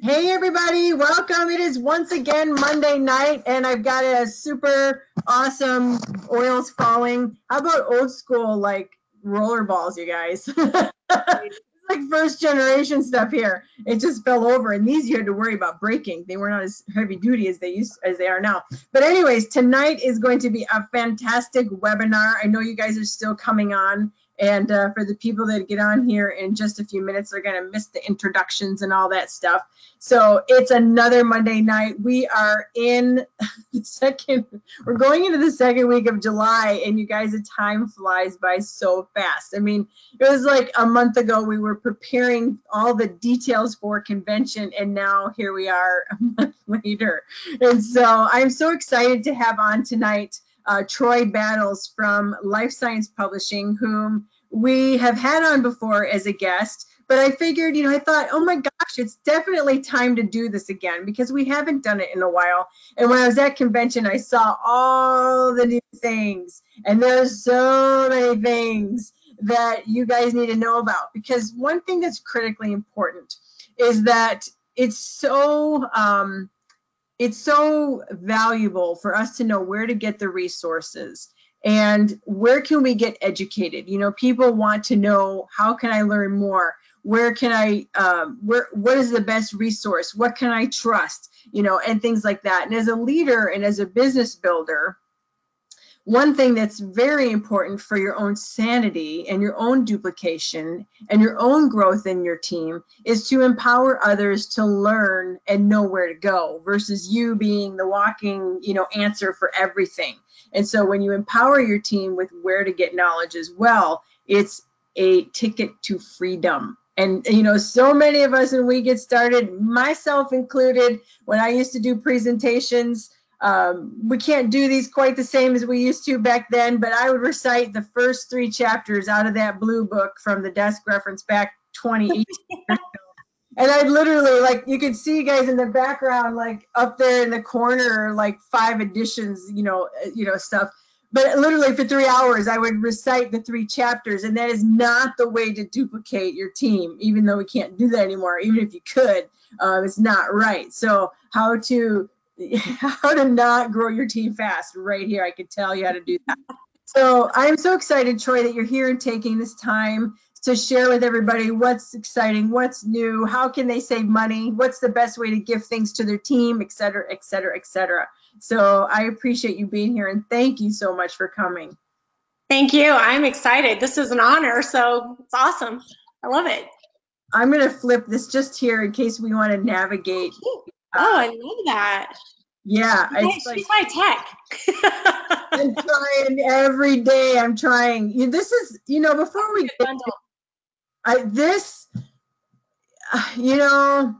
Hey everybody, welcome. It is once again Monday night and I've got a super awesome oils falling. How about old school like roller balls, you guys? like first generation stuff here. It just fell over and these you had to worry about breaking. They were not as heavy duty as they used as they are now. But anyways, tonight is going to be a fantastic webinar. I know you guys are still coming on and uh, for the people that get on here in just a few minutes, they're going to miss the introductions and all that stuff. So it's another Monday night. We are in the second, we're going into the second week of July, and you guys, the time flies by so fast. I mean, it was like a month ago we were preparing all the details for convention, and now here we are a month later. And so I'm so excited to have on tonight uh, Troy Battles from Life Science Publishing, whom we have had on before as a guest. But I figured, you know, I thought, oh my gosh, it's definitely time to do this again because we haven't done it in a while. And when I was at convention, I saw all the new things, and there's so many things that you guys need to know about. Because one thing that's critically important is that it's so um, it's so valuable for us to know where to get the resources and where can we get educated? You know people want to know how can i learn more? Where can i um, where what is the best resource? What can i trust? You know and things like that. And as a leader and as a business builder one thing that's very important for your own sanity and your own duplication and your own growth in your team is to empower others to learn and know where to go versus you being the walking, you know, answer for everything. And so when you empower your team with where to get knowledge as well, it's a ticket to freedom. And you know, so many of us when we get started, myself included, when I used to do presentations, um, we can't do these quite the same as we used to back then, but I would recite the first three chapters out of that blue book from the desk reference back 2018. and I'd literally like you can see guys in the background, like up there in the corner, like five editions, you know, uh, you know stuff. But literally for three hours, I would recite the three chapters, and that is not the way to duplicate your team. Even though we can't do that anymore, even if you could, uh, it's not right. So how to how to not grow your team fast right here. I could tell you how to do that. So I'm so excited, Troy, that you're here and taking this time to share with everybody what's exciting, what's new, how can they save money, what's the best way to give things to their team, et cetera, et cetera, et cetera. So I appreciate you being here and thank you so much for coming. Thank you. I'm excited. This is an honor, so it's awesome. I love it. I'm going to flip this just here in case we want to navigate. Oh, I love that. Yeah, she's like, my tech. I'm trying every day. I'm trying. This is, you know, before we get I this, you know,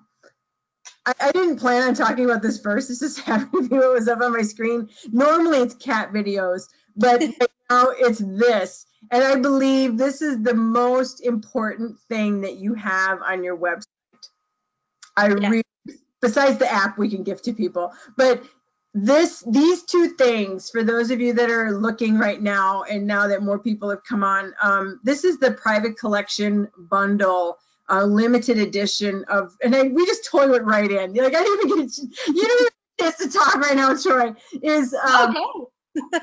I, I, didn't plan on talking about this first. This just happened to be what was up on my screen. Normally it's cat videos, but right now it's this. And I believe this is the most important thing that you have on your website. I yeah. really besides the app we can give to people. But this these two things for those of you that are looking right now and now that more people have come on um, this is the private collection bundle uh, limited edition of and I, we just totally it right in like i didn't even get you don't even get to talk right now troy is um, okay.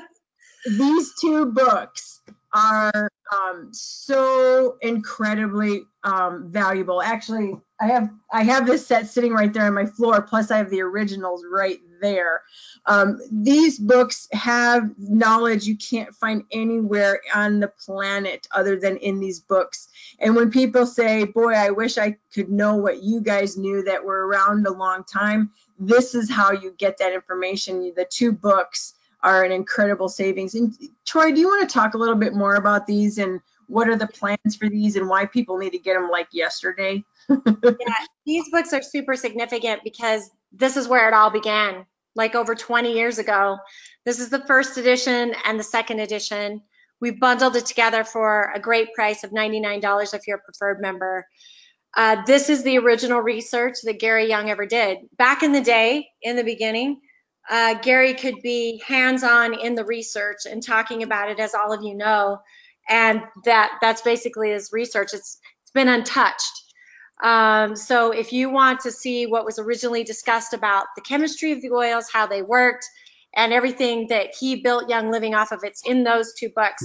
these two books are um, so incredibly um, valuable. Actually, I have I have this set sitting right there on my floor. Plus, I have the originals right there. Um, these books have knowledge you can't find anywhere on the planet other than in these books. And when people say, "Boy, I wish I could know what you guys knew that were around a long time," this is how you get that information. The two books are an incredible savings. And Troy, do you want to talk a little bit more about these and what are the plans for these and why people need to get them like yesterday? yeah, these books are super significant because this is where it all began, like over 20 years ago. This is the first edition and the second edition. We've bundled it together for a great price of $99 if you're a preferred member. Uh, this is the original research that Gary Young ever did. Back in the day, in the beginning, uh, Gary could be hands-on in the research and talking about it, as all of you know, and that that's basically his research. It's it's been untouched. Um, so if you want to see what was originally discussed about the chemistry of the oils, how they worked, and everything that he built Young Living off of, it's in those two books.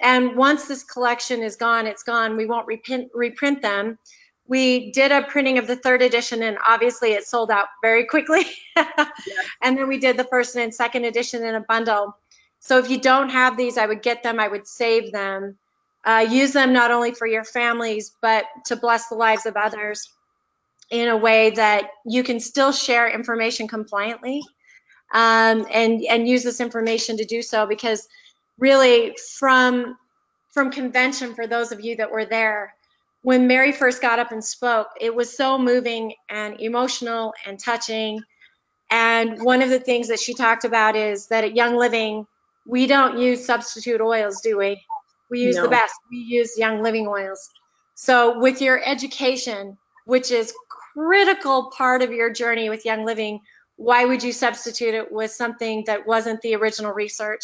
And once this collection is gone, it's gone. We won't reprint, reprint them. We did a printing of the third edition, and obviously it sold out very quickly. yeah. And then we did the first and second edition in a bundle. So if you don't have these, I would get them. I would save them. Uh, use them not only for your families, but to bless the lives of others in a way that you can still share information compliantly um, and, and use this information to do so because really from, from convention, for those of you that were there, when Mary first got up and spoke, it was so moving and emotional and touching. And one of the things that she talked about is that at Young Living, we don't use substitute oils, do we? We use no. the best. We use Young Living oils. So with your education, which is critical part of your journey with Young Living, why would you substitute it with something that wasn't the original research?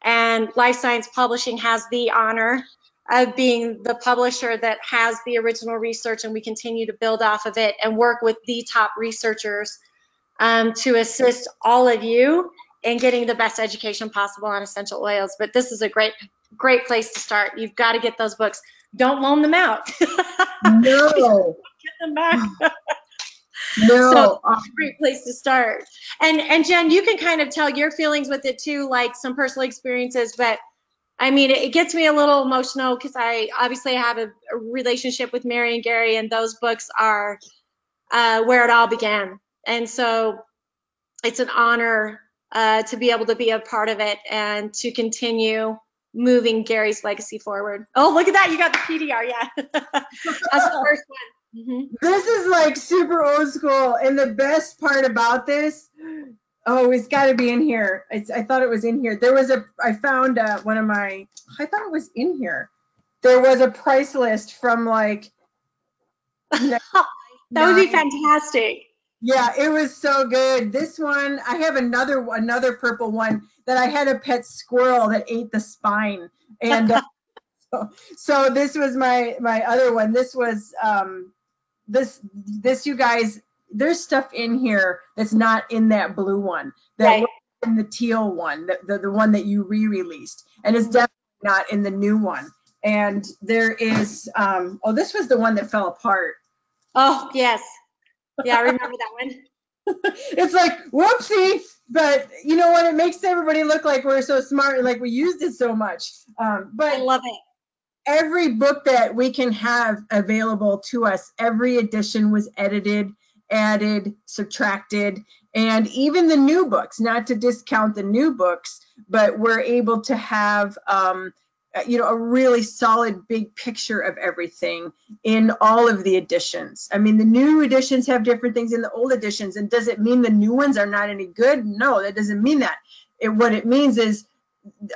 And Life Science Publishing has the honor of being the publisher that has the original research and we continue to build off of it and work with the top researchers um, to assist all of you in getting the best education possible on essential oils. But this is a great, great place to start. You've got to get those books. Don't loan them out. no. get them back. No, so um, a great place to start. And and Jen, you can kind of tell your feelings with it too, like some personal experiences. But I mean, it, gets me a little emotional because I obviously have a, a, relationship with Mary and Gary, and those books are uh, where it all began. And so it's an honor uh, to be able to be a part of it and to continue moving Gary's legacy forward. Oh, look at that. You got the PDR. Yeah. That's the first one. Mm-hmm. This is like super old school. And the best part about this, oh, it's got to be in here. It's, I thought it was in here. There was a, I found uh, one of my, I thought it was in here. There was a price list from like, that would be fantastic. Yeah, it was so good. This one, I have another another purple one that I had a pet squirrel that ate the spine, and uh, so, so, this was my my other one. This was um, this this you guys. There's stuff in here that's not in that blue one. That right. in the teal one, the, the the one that you re-released, and it's definitely not in the new one. And there is um, oh, this was the one that fell apart. Oh yes yeah, I remember that one. it's like whoopsie, but you know what? It makes everybody look like we're so smart and like we used it so much. Um, but I love it. Every book that we can have available to us, every edition was edited, added, subtracted, and even the new books. Not to discount the new books, but we're able to have um, you know, a really solid big picture of everything in all of the editions. I mean, the new editions have different things in the old editions. And does it mean the new ones are not any good? No, that doesn't mean that. It, what it means is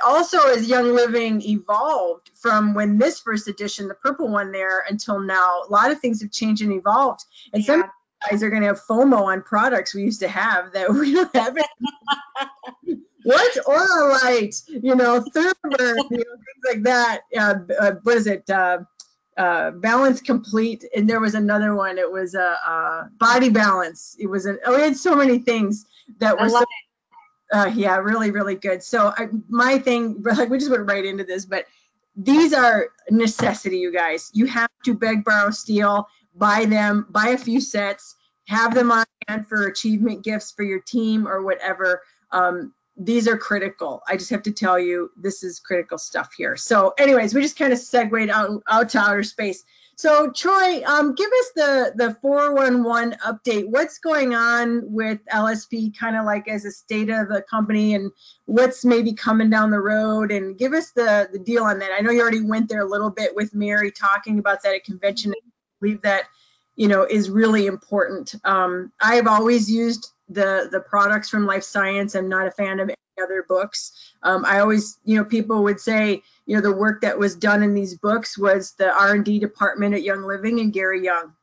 also as Young Living evolved from when this first edition, the purple one there, until now, a lot of things have changed and evolved. And yeah. some guys are going to have FOMO on products we used to have that we don't have what's Oralite? You know, Thermburn, you know, things like that. Uh, uh, what is it? Uh, uh, balance complete, and there was another one. It was a uh, uh, body balance. It was an. Oh, we had so many things that were so. Uh, yeah, really, really good. So I, my thing, like we just went right into this, but these are necessity, you guys. You have to beg, borrow, steal, buy them, buy a few sets, have them on hand for achievement gifts for your team or whatever. Um, these are critical. I just have to tell you, this is critical stuff here. So anyways, we just kind of segued out, out to outer space. So Troy, um, give us the, the 411 update. What's going on with LSP kind of like as a state of the company and what's maybe coming down the road and give us the, the deal on that. I know you already went there a little bit with Mary talking about that at convention. I believe that, you know, is really important. Um, I've always used the the products from life science. I'm not a fan of any other books. Um, i always you know people would say you know the work that was done in these books was the r&d department at young living and gary young.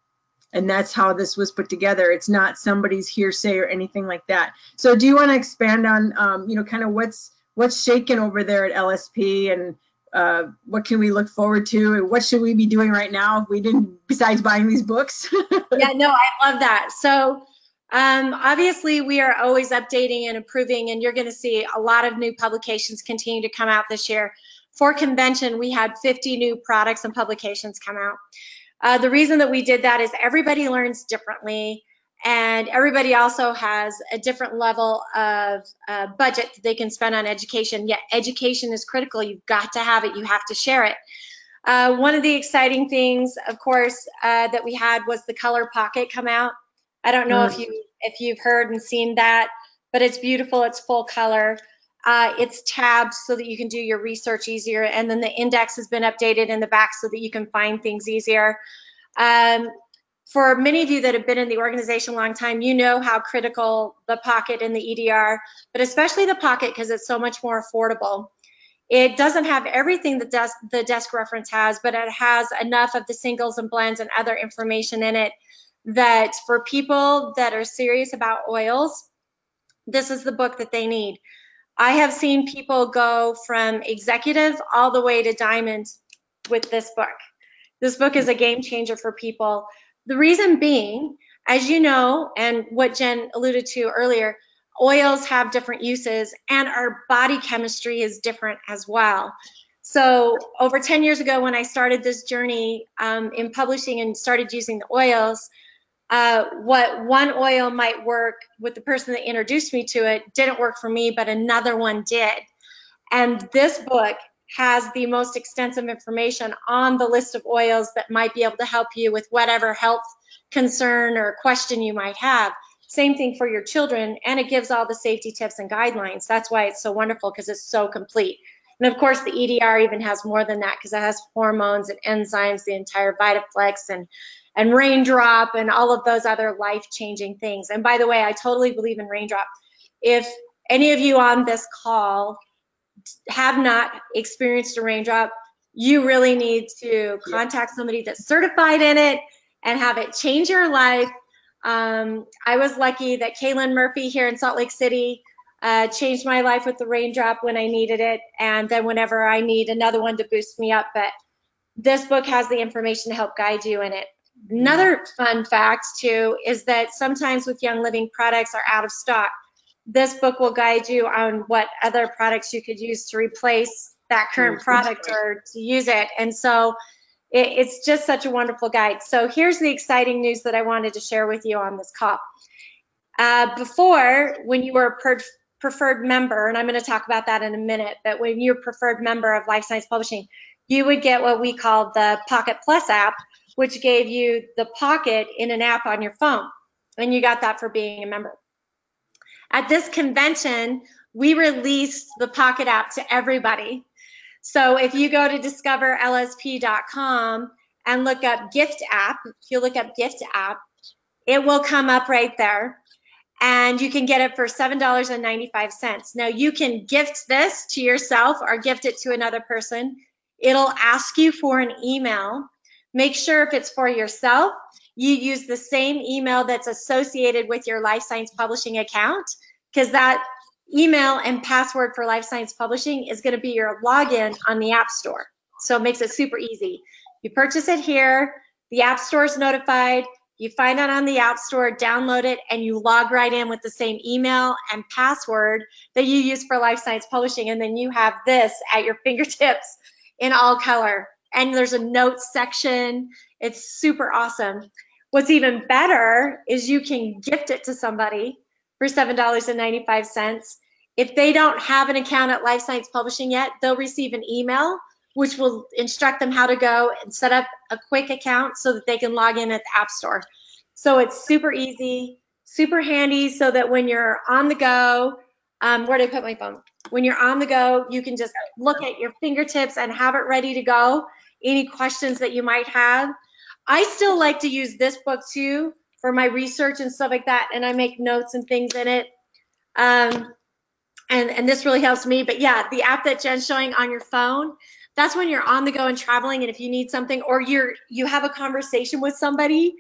And that's how this was put together. It's not somebody's hearsay or anything like that. So do you want to expand on um, you know kind of what's what's shaken over there at lsp and uh, what can we look forward to? And what should we be doing right now? if We didn't, besides buying these books. yeah, no, I love that. So um, obviously we are always updating and improving and you're gonna see a lot of new publications continue to come out this year. For convention, we had 50 new products and publications come out. Uh, the reason that we did that is everybody learns differently and everybody also has a different level of uh, budget that they can spend on education. Yet education is critical. You've got to have it. You have to share it. Uh, one of the exciting things, of course, uh, that we had was the Color Pocket come out. I don't know mm. if you if you've heard and seen that, but it's beautiful. It's full color. Uh, it's tabbed so that you can do your research easier, and then the index has been updated in the back so that you can find things easier. Um, for many of you that have been in the organization a long time, you know how critical the Pocket and the EDR, but especially the Pocket because it's so much more affordable. It doesn't have everything that desk, the desk reference has, but it has enough of the singles and blends and other information in it that for people that are serious about oils, this is the book that they need. I have seen people go from executive all the way to diamond with this book. This book is a game changer for people the reason being, as you know, and what Jen alluded to earlier, oils have different uses and our body chemistry is different as well. So over 10 years ago when I started this journey um, in publishing and started using the oils, uh, what one oil might work with the person that introduced me to it didn't work for me, but another one did. And this book has the most extensive information on the list of oils that might be able to help you with whatever health concern or question you might have. Same thing for your children, and it gives all the safety tips and guidelines. That's why it's so wonderful because it's so complete. And of course, the EDR even has more than that because it has hormones and enzymes, the entire Vitaflex and and Raindrop and all of those other life-changing things. And by the way, I totally believe in Raindrop. If any of you on this call have not experienced a raindrop, you really need to contact somebody that's certified in it and have it change your life. Um, I was lucky that Kaylin Murphy here in Salt Lake City uh, changed my life with the raindrop when I needed it, and then whenever I need another one to boost me up. But this book has the information to help guide you in it. Another fun fact too is that sometimes with Young Living products are out of stock this book will guide you on what other products you could use to replace that current product or to use it. And so it, it's just such a wonderful guide. So here's the exciting news that I wanted to share with you on this call. Uh, before, when you were a per preferred member, and I'm going to talk about that in a minute, but when you're a preferred member of Life Science Publishing, you would get what we call the Pocket Plus app, which gave you the Pocket in an app on your phone. And you got that for being a member. At this convention, we released the Pocket app to everybody. So if you go to discoverlsp.com and look up gift app, if you look up gift app, it will come up right there and you can get it for $7.95. Now you can gift this to yourself or gift it to another person. It'll ask you for an email. Make sure if it's for yourself, you use the same email that's associated with your Life Science Publishing account because that email and password for Life Science Publishing is going to be your login on the App Store. So it makes it super easy. You purchase it here, the App Store is notified, you find it on the App Store, download it, and you log right in with the same email and password that you use for Life Science Publishing, and then you have this at your fingertips in all color. And there's a notes section. It's super awesome. What's even better is you can gift it to somebody for $7.95. If they don't have an account at Life Science Publishing yet, they'll receive an email which will instruct them how to go and set up a quick account so that they can log in at the App Store. So it's super easy, super handy so that when you're on the go, um, where did I put my phone? When you're on the go, you can just look at your fingertips and have it ready to go. Any questions that you might have. I still like to use this book too for my research and stuff like that, and I make notes and things in it. Um, and, and this really helps me. But yeah, the app that Jen's showing on your phone, that's when you're on the go and traveling, and if you need something, or you're you have a conversation with somebody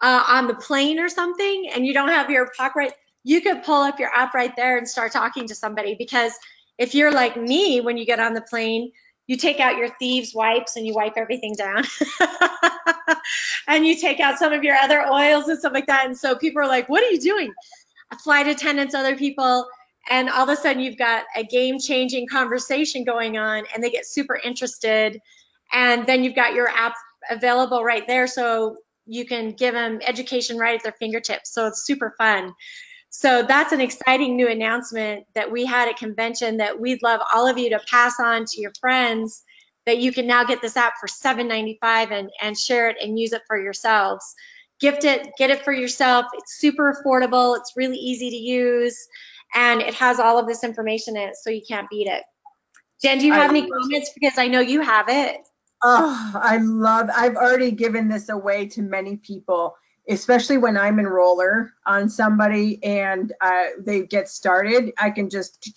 uh, on the plane or something, and you don't have your pocket right, you could pull up your app right there and start talking to somebody. Because if you're like me, when you get on the plane, you take out your thieves wipes and you wipe everything down. And you take out some of your other oils and stuff like that. And so people are like what are you doing? Flight attendants other people. And all of a sudden you've got a game changing conversation going on and they get super interested. And then you've got your app available right there so you can give them education right at their fingertips. So it's super fun so that's an exciting new announcement that we had at convention that we'd love all of you to pass on to your friends that you can now get this app for $7.95 and, and share it and use it for yourselves. Gift it, get it for yourself. It's super affordable. It's really easy to use and it has all of this information in it so you can't beat it. Jen, do you have I, any comments? Because I know you have it. Oh, I love, I've already given this away to many people especially when I'm enroller on somebody and uh, they get started, I can just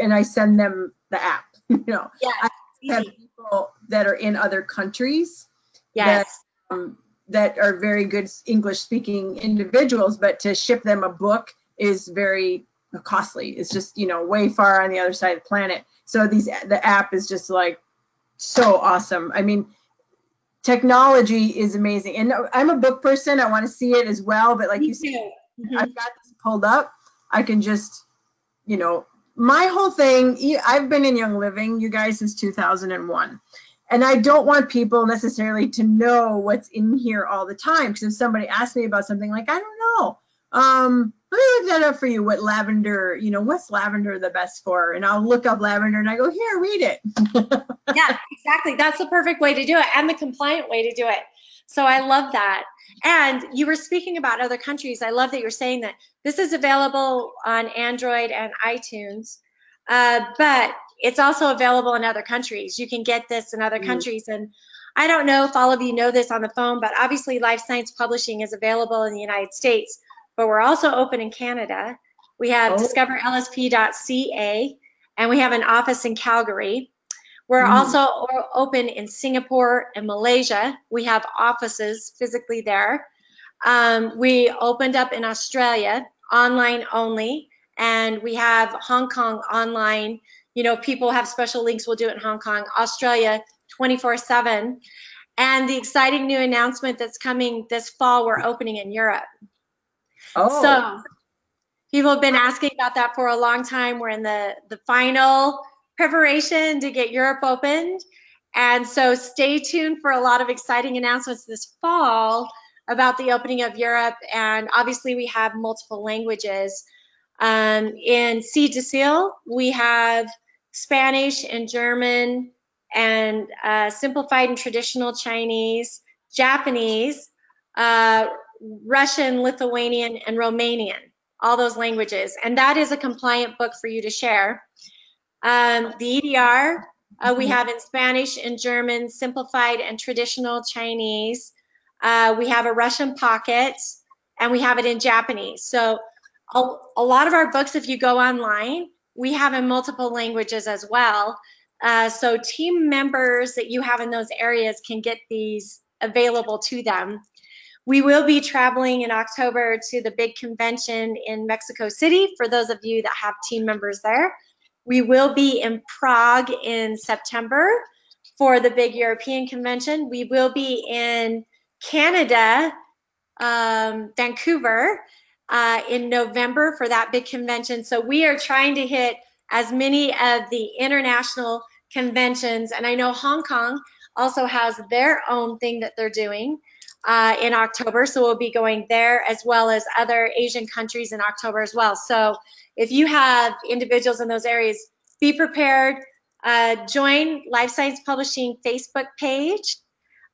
and I send them the app. you know, yeah, I have people that are in other countries. Yes. That, um, that are very good English speaking individuals, but to ship them a book is very costly. It's just, you know, way far on the other side of the planet. So these the app is just like so awesome. I mean, technology is amazing. And I'm a book person. I want to see it as well. But like Me you said, mm-hmm. I've got this pulled up. I can just, you know, my whole thing, I've been in Young Living, you guys, since 2001. And I don't want people necessarily to know what's in here all the time. Because if somebody asks me about something, like, I don't know. Um, let me look that up for you. What lavender, you know, what's lavender the best for? And I'll look up lavender and I go, here, read it. yeah, exactly. That's the perfect way to do it and the compliant way to do it. So I love that. And you were speaking about other countries. I love that you're saying that this is available on Android and iTunes, uh, but it's also available in other countries. You can get this in other mm. countries. And I don't know if all of you know this on the phone, but obviously Life Science Publishing is available in the United States but we're also open in Canada. We have oh. discoverlsp.ca and we have an office in Calgary. We're mm. also open in Singapore and Malaysia. We have offices physically there. Um, we opened up in Australia, online only, and we have Hong Kong online. You know, people have special links, we'll do it in Hong Kong, Australia 24 7. And the exciting new announcement that's coming this fall, we're opening in Europe. Oh. So people have been asking about that for a long time. We're in the, the final preparation to get Europe opened. And so stay tuned for a lot of exciting announcements this fall about the opening of Europe. And obviously we have multiple languages. Um, in Seed to Seal, we have Spanish and German and uh, simplified and traditional Chinese, Japanese, uh, Russian, Lithuanian, and Romanian, all those languages. And that is a compliant book for you to share. Um, the EDR, uh, we have in Spanish and German, simplified and traditional Chinese. Uh, we have a Russian pocket, and we have it in Japanese. So a, a, lot of our books, if you go online, we have in multiple languages as well. Uh, so team members that you have in those areas can get these available to them. We will be traveling in October to the big convention in Mexico City for those of you that have team members there. We will be in Prague in September for the big European convention. We will be in Canada, um, Vancouver, uh, in November for that big convention. So we are trying to hit as many of the international conventions. And I know Hong Kong also has their own thing that they're doing uh, in October. So we'll be going there as well as other Asian countries in October as well. So if you have individuals in those areas, be prepared. Uh, join Life Science Publishing Facebook page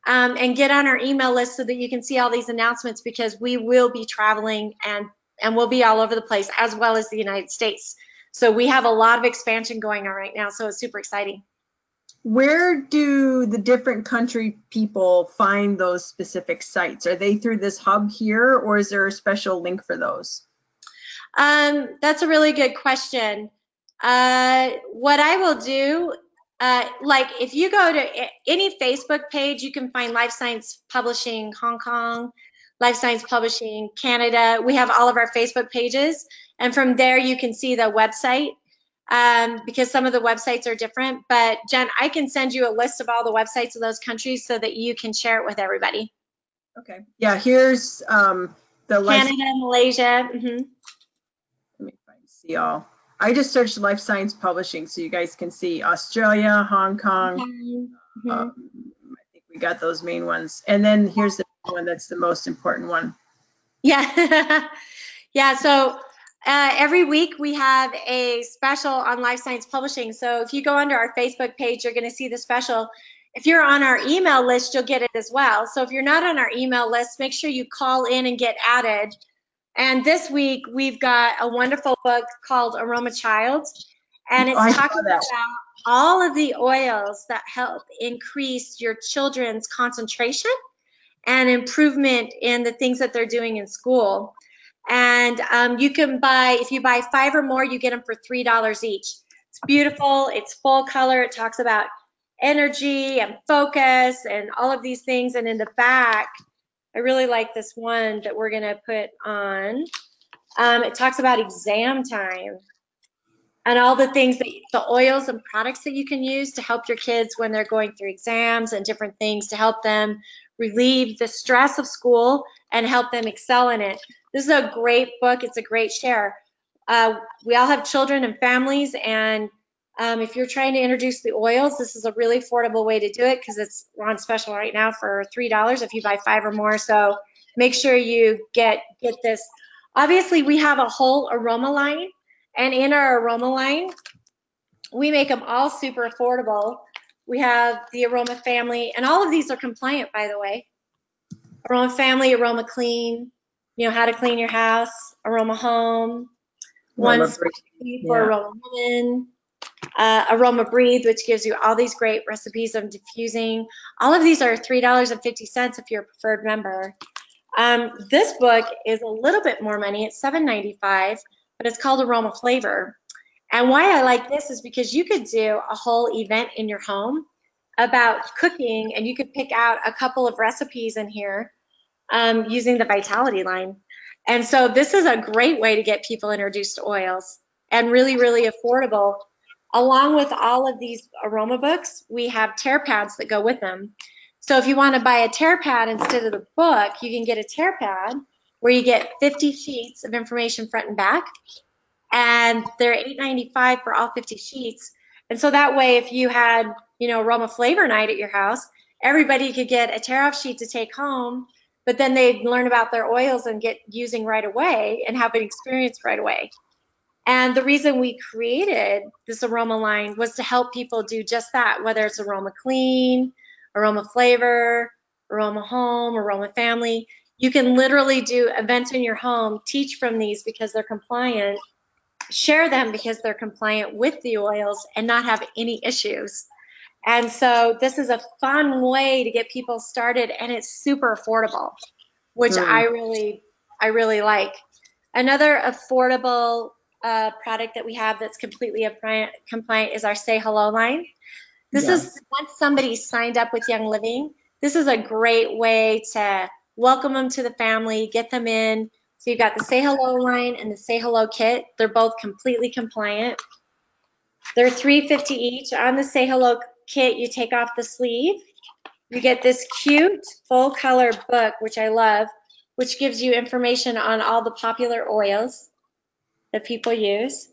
um, and get on our email list so that you can see all these announcements because we will be traveling and and we'll be all over the place as well as the United States. So we have a lot of expansion going on right now. So it's super exciting where do the different country people find those specific sites? Are they through this hub here, or is there a special link for those? Um, that's a really good question. Uh, what I will do, uh, like if you go to any Facebook page, you can find Life Science Publishing Hong Kong, Life Science Publishing Canada. We have all of our Facebook pages, and from there you can see the website um, because some of the websites are different. But Jen, I can send you a list of all the websites of those countries so that you can share it with everybody. Okay. Yeah, here's um, the life. Canada, Malaysia. hmm Let me find, see all. I just searched life science publishing so you guys can see Australia, Hong Kong. Mhm. Um, I think we got those main ones. And then here's the one that's the most important one. Yeah. yeah. So uh, every week we have a special on life science publishing. So if you go under our Facebook page, you're going to see the special. If you're on our email list, you'll get it as well. So if you're not on our email list, make sure you call in and get added. And this week we've got a wonderful book called Aroma Child, and it's I talking about all of the oils that help increase your children's concentration and improvement in the things that they're doing in school. And um, you can buy, if you buy five or more, you get them for $3 each. It's beautiful, it's full color, it talks about energy and focus and all of these things. And in the back, I really like this one that we're gonna put on. Um, it talks about exam time and all the things that the oils and products that you can use to help your kids when they're going through exams and different things to help them relieve the stress of school and help them excel in it. This is a great book. It's a great share. Uh, we all have children and families, and um, if you're trying to introduce the oils, this is a really affordable way to do it because it's on special right now for three dollars if you buy five or more. So make sure you get get this. Obviously, we have a whole aroma line, and in our aroma line, we make them all super affordable. We have the Aroma Family, and all of these are compliant, by the way. Aroma Family, Aroma Clean, you know how to clean your house, Aroma Home, one for yeah. Aroma Women, uh, Aroma Breathe, which gives you all these great recipes of diffusing. All of these are $3.50 if you're a preferred member. Um, this book is a little bit more money. It's $7.95, but it's called Aroma Flavor. And why I like this is because you could do a whole event in your home about cooking, and you could pick out a couple of recipes in here um, using the Vitality line. And so this is a great way to get people introduced to oils and really, really affordable. Along with all of these aroma books, we have tear pads that go with them. So if you want to buy a tear pad instead of the book, you can get a tear pad where you get 50 sheets of information front and back and they're $8.95 for all 50 sheets. And so that way, if you had, you know, aroma flavor night at your house, everybody could get a tear off sheet to take home, but then they'd learn about their oils and get using right away and have an experience right away. And the reason we created this aroma line was to help people do just that, whether it's aroma clean, aroma flavor, aroma home, aroma family. You can literally do events in your home, teach from these because they're compliant, share them because they're compliant with the oils and not have any issues. And so this is a fun way to get people started and it's super affordable, which Mm. I really, I really like. Another affordable uh, product that we have that's completely compliant is our Say Hello line. This is once somebody's signed up with Young Living, this is a great way to welcome them to the family, get them in. So you've got the Say Hello line and the Say Hello kit. They're both completely compliant. They're 350 each. On the Say Hello kit, you take off the sleeve. You get this cute full color book, which I love, which gives you information on all the popular oils that people use.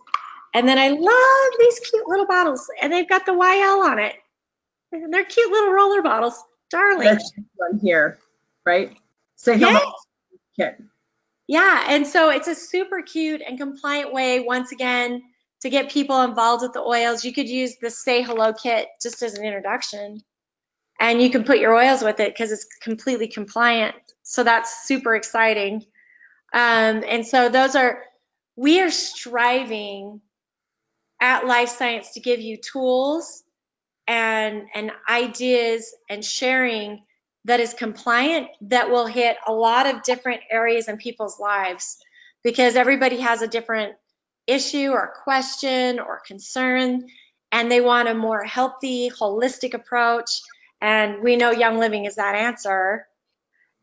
And then I love these cute little bottles, and they've got the YL on it. And they're cute little roller bottles. Darling. That's this one here, right? Say Yeah. hello. Kit. Yeah, and so it's a super cute and compliant way, once again, to get people involved with the oils. You could use the Say Hello kit just as an introduction, and you can put your oils with it because it's completely compliant. So that's super exciting. Um, and so those are, we are striving at Life Science to give you tools and, and ideas and sharing that is compliant that will hit a lot of different areas in people's lives because everybody has a different issue or question or concern and they want a more healthy holistic approach and we know young living is that answer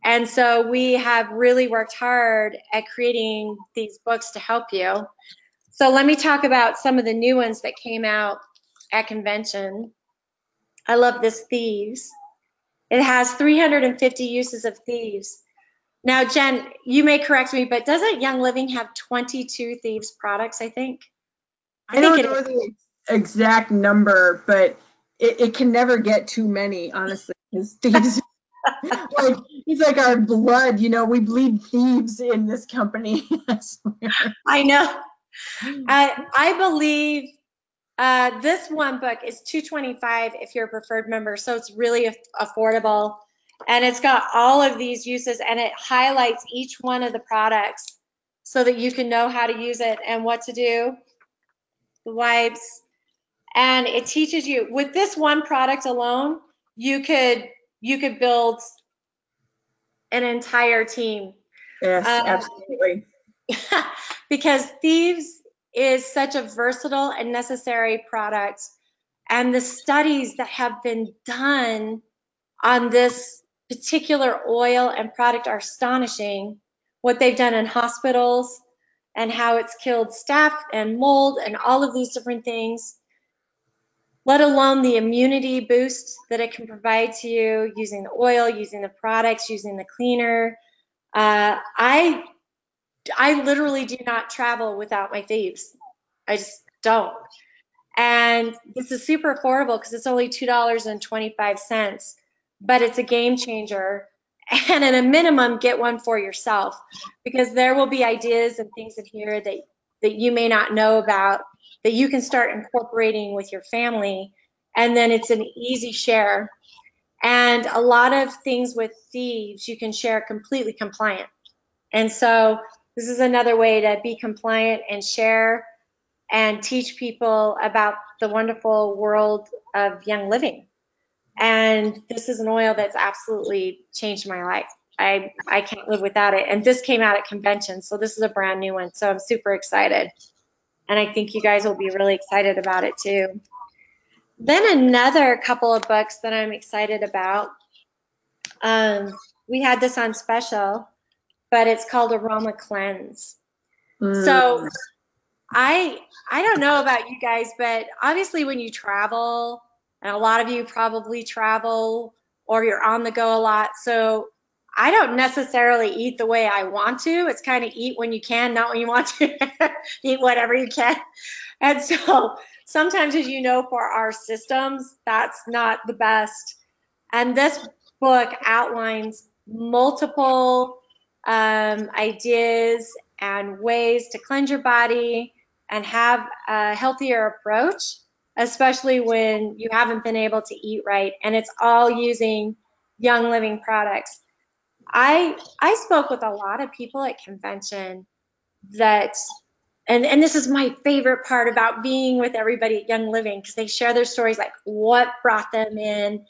and so we have really worked hard at creating these books to help you So let me talk about some of the new ones that came out at convention. I love this Thieves. It has 350 uses of Thieves. Now, Jen, you may correct me, but doesn't Young Living have 22 Thieves products, I think? I, I don't know the exact number, but it, it, can never get too many, honestly. Thieves, like, he's like our blood, you know, we bleed thieves in this company. I, I know. I, I believe uh, this one book is 225 if you're a preferred member, so it's really affordable. And it's got all of these uses and it highlights each one of the products so that you can know how to use it and what to do. The wipes. And it teaches you with this one product alone, you could you could build an entire team. Yes, um, absolutely. because thieves is such a versatile and necessary product. And the studies that have been done on this particular oil and product are astonishing. What they've done in hospitals and how it's killed staph and mold and all of these different things, let alone the immunity boost that it can provide to you using the oil, using the products, using the cleaner. Uh, I I literally do not travel without my thieves. I just don't. And this is super affordable because it's only $2.25, but it's a game changer. And at a minimum, get one for yourself because there will be ideas and things in here that, that you may not know about that you can start incorporating with your family. And then it's an easy share. And a lot of things with thieves you can share completely compliant. And so this is another way to be compliant and share and teach people about the wonderful world of young living. And this is an oil that's absolutely changed my life. I, I can't live without it. And this came out at convention, so this is a brand new one. So I'm super excited. And I think you guys will be really excited about it too. Then another couple of books that I'm excited about. Um, we had this on special but it's called Aroma Cleanse. Mm. So I I don't know about you guys, but obviously when you travel, and a lot of you probably travel or you're on the go a lot, so I don't necessarily eat the way I want to. It's kind of eat when you can, not when you want to. eat whatever you can. And so sometimes, as you know, for our systems, that's not the best. And this book outlines multiple um, ideas and ways to cleanse your body and have a healthier approach, especially when you haven't been able to eat right. And it's all using Young Living products. I I spoke with a lot of people at convention that and and this is my favorite part about being with everybody at Young Living because they share their stories like what brought them in.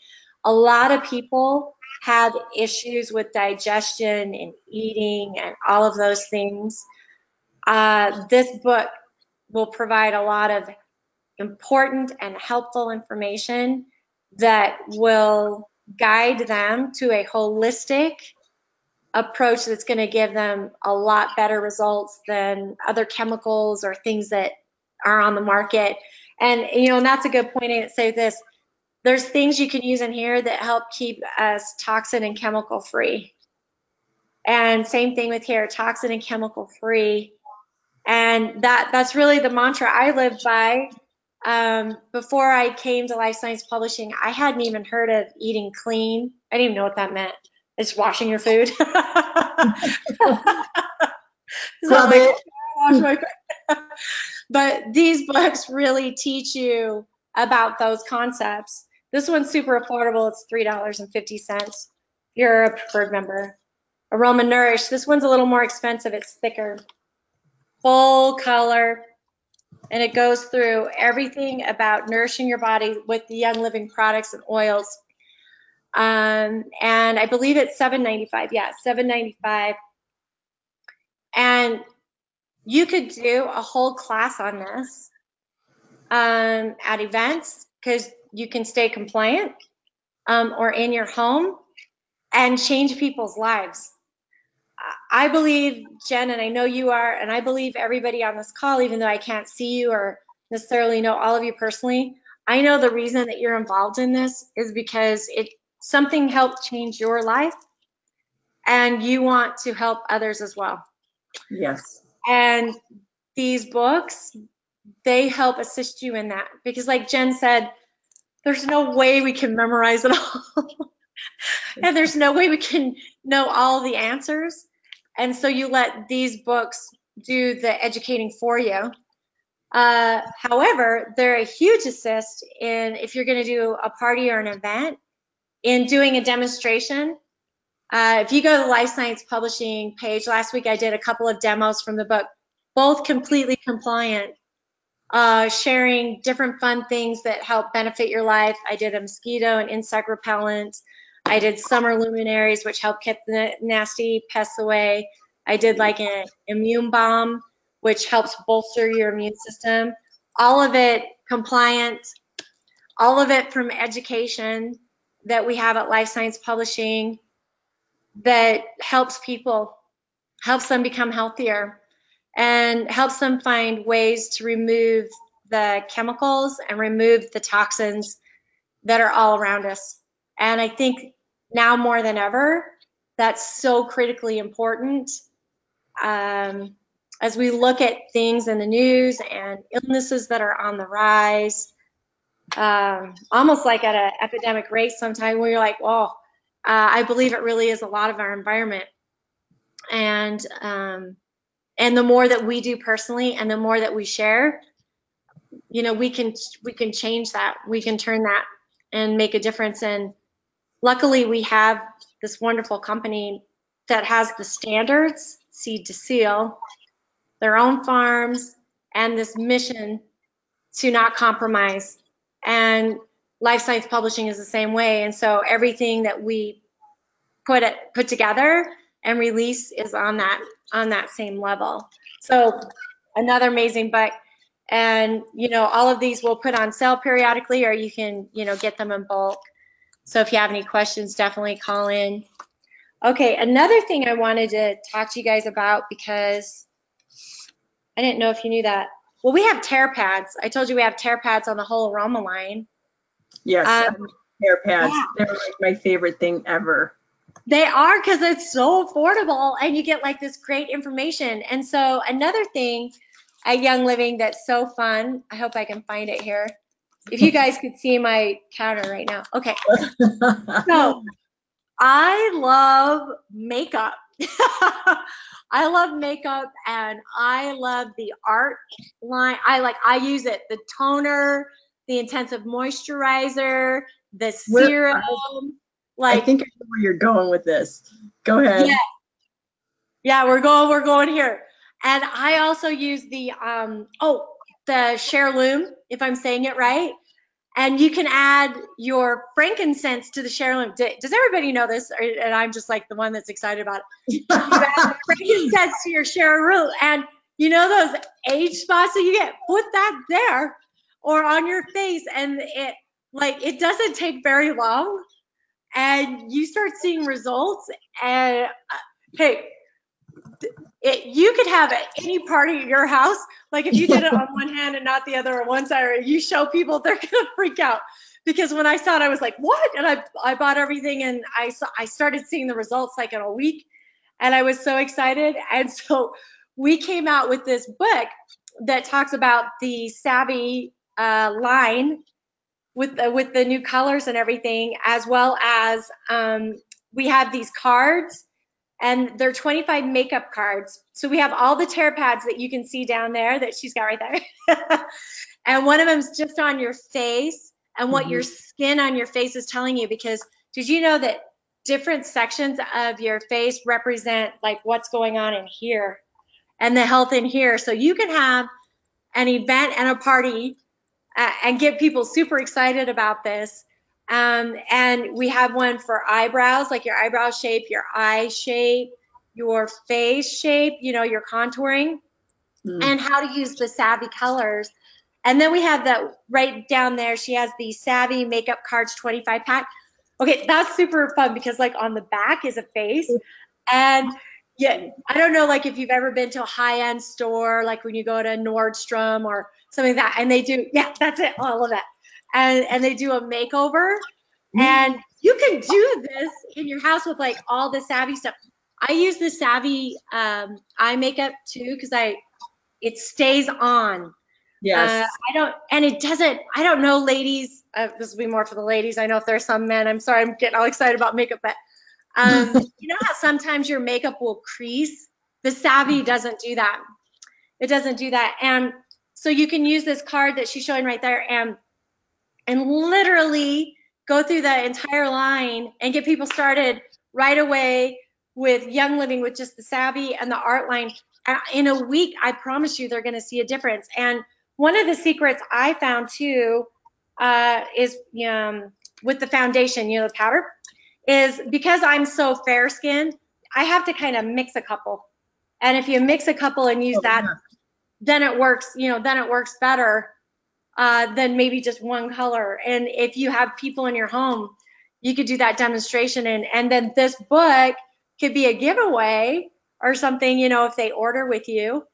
A lot of people have issues with digestion and eating and all of those things, uh, this book will provide a lot of important and helpful information that will guide them to a holistic approach that's going to give them a lot better results than other chemicals or things that are on the market. And you know, and that's a good point to say this there's things you can use in here that help keep us toxin and chemical free. And same thing with here, toxin and chemical free. And that that's really the mantra I live by. Um, before I came to Life Science Publishing, I hadn't even heard of eating clean. I didn't even know what that meant. It's washing your food. so like, wash my but these books really teach you about those concepts this one's super affordable. It's $3.50. You're a preferred member. Aroma Nourish. This one's a little more expensive. It's thicker. Full color. And it goes through everything about nourishing your body with the Young Living products and oils. Um, and I believe it's $7.95. Yeah, $7.95. And you could do a whole class on this um, at events because you can stay compliant um, or in your home and change people's lives. I believe, Jen, and I know you are, and I believe everybody on this call, even though I can't see you or necessarily know all of you personally, I know the reason that you're involved in this is because it something helped change your life and you want to help others as well. Yes. And these books, they help assist you in that because like Jen said, there's no way we can memorize it all. and there's no way we can know all the answers. And so you let these books do the educating for you. Uh, however, they're a huge assist in if you're going to do a party or an event, in doing a demonstration. Uh, if you go to the Life Science Publishing page, last week I did a couple of demos from the book, both completely compliant, uh, sharing different fun things that help benefit your life. I did a mosquito and insect repellent. I did summer luminaries, which help keep the nasty pests away. I did like an immune bomb, which helps bolster your immune system. All of it compliant, all of it from education that we have at Life Science Publishing that helps people, helps them become healthier, and helps them find ways to remove the chemicals and remove the toxins that are all around us. And I think now more than ever, that's so critically important. Um, as we look at things in the news and illnesses that are on the rise, um, almost like at an epidemic rate sometime where you're like, well, uh, I believe it really is a lot of our environment. And um, and the more that we do personally and the more that we share, you know, we can we can change that. We can turn that and make a difference. And luckily we have this wonderful company that has the standards, seed to seal, their own farms, and this mission to not compromise and life science publishing is the same way. And so everything that we put it put together and release is on that on that same level. So another amazing book. And you know, all of these we'll put on sale periodically, or you can you know get them in bulk. So if you have any questions, definitely call in. Okay, another thing I wanted to talk to you guys about because I didn't know if you knew that. Well, we have tear pads. I told you we have tear pads on the whole aroma line. Yes, um, tear pads. Yeah. They're like my favorite thing ever. They are because it's so affordable and you get like this great information. And so another thing at Young Living that's so fun, I hope I can find it here. If you guys could see my counter right now. Okay. so I love makeup. I love makeup and I love the art line. I like I use it the toner, the intensive moisturizer, the serum. like I think I know where you're going with this. Go ahead. Yeah. Yeah, we're going we're going here. And I also use the um oh, the Sheerlume, if I'm saying it right and you can add your frankincense to the Sheerlume. Does everybody know this? And I'm just like the one that's excited about it. You add frankincense to your Sheerlume, and you know those age spots that you get. Put that there or on your face, and it like it doesn't take very long, and you start seeing results. And uh, hey, it, you could have any party at your house. Like if you did it on one hand and not the other on one side, or you show people, they're gonna freak out. Because when I saw it, I was like, what? And I I bought everything and I saw I started seeing the results like in a week, and I was so excited. And so we came out with this book that talks about the Savvy uh, line with the, with the new colors and everything, as well as um, we have these cards and they're 25 makeup cards. So we have all the tear pads that you can see down there that she's got right there. and one of them's just on your face and what mm-hmm. your skin on your face is telling you because did you know that different sections of your face represent like what's going on in here and the health in here. So you can have an event and a party uh, and get people super excited about this um, and we have one for eyebrows, like your eyebrow shape, your eye shape, your face shape, you know, your contouring, mm. and how to use the Savvy colors. And then we have that right down there. She has the Savvy Makeup Cards 25 pack. Okay, that's super fun because like on the back is a face, and yeah, I don't know, like if you've ever been to a high-end store, like when you go to Nordstrom or something like that, and they do, yeah, that's it, all of that, and and they do a makeover, Mm. and you can do this in your house with like all the savvy stuff. I use the savvy um, eye makeup too because I it stays on. Yes. Uh, I don't, and it doesn't. I don't know, ladies. Uh, this will be more for the ladies. I know if there's some men. I'm sorry, I'm getting all excited about makeup, but um, you know how sometimes your makeup will crease. The Savvy doesn't do that. It doesn't do that, and so you can use this card that she's showing right there, and and literally go through the entire line and get people started right away with Young Living with just the Savvy and the art line. And in a week, I promise you, they're going to see a difference. And one of the secrets I found too uh, is um, with the foundation, you know, the powder, is because I'm so fair skinned, I have to kind of mix a couple. And if you mix a couple and use Oh, that, yeah. then it works, you know, then it works better uh, than maybe just one color. And if you have people in your home, you could do that demonstration. And, and then this book could be a giveaway or something, you know, if they order with you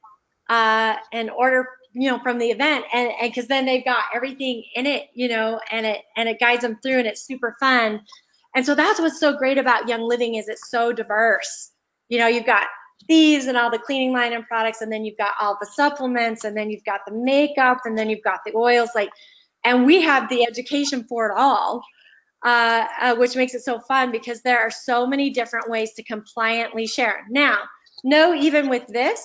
uh, and order, you know, from the event. And and because then they've got everything in it, you know, and it and it guides them through and it's super fun. And so that's what's so great about Young Living is it's so diverse. You know, you've got these and all the cleaning line and products, and then you've got all the supplements, and then you've got the makeup, and then you've got the oils, like, and we have the education for it all, uh, uh, which makes it so fun because there are so many different ways to compliantly share. Now, no, even with this,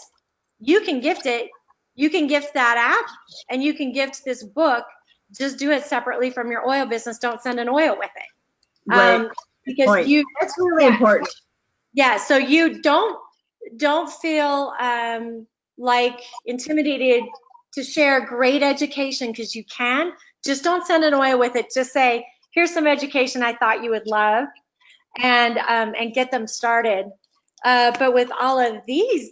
you can gift it. You can gift that app, and you can gift this book. Just do it separately from your oil business. Don't send an oil with it. Right. Um, because Point. you That's really yeah. important. yeah so you don't don't feel um, like intimidated to share great education because you can. Just don't send an oil with it. Just say here's some education i thought you would love and um, and get them started. Uh, but with all of these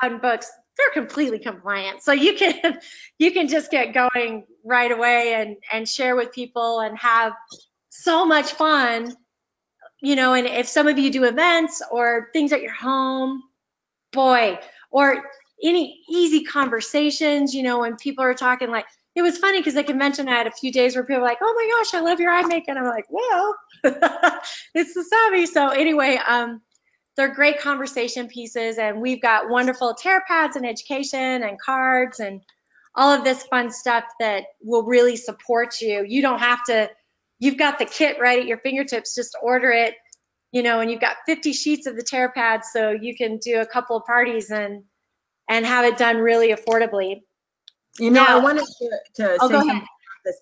fun books they're completely compliant. So you can you can just get going right away and and share with people and have so much fun you know, and if some of you do events or things at your home, boy, or any easy conversations, you know, when people are talking like, it was funny because the convention I had a few days where people were like, oh my gosh, I love your eye makeup. And I'm like, well, it's the savvy. So anyway, um, they're great conversation pieces and we've got wonderful tear pads and education and cards and all of this fun stuff that will really support you. You don't have to, you've got the kit right at your fingertips, just order it, you know, and you've got 50 sheets of the tear pads so you can do a couple of parties and and have it done really affordably. You know, I wanted to, to Oh, say something ahead. about this.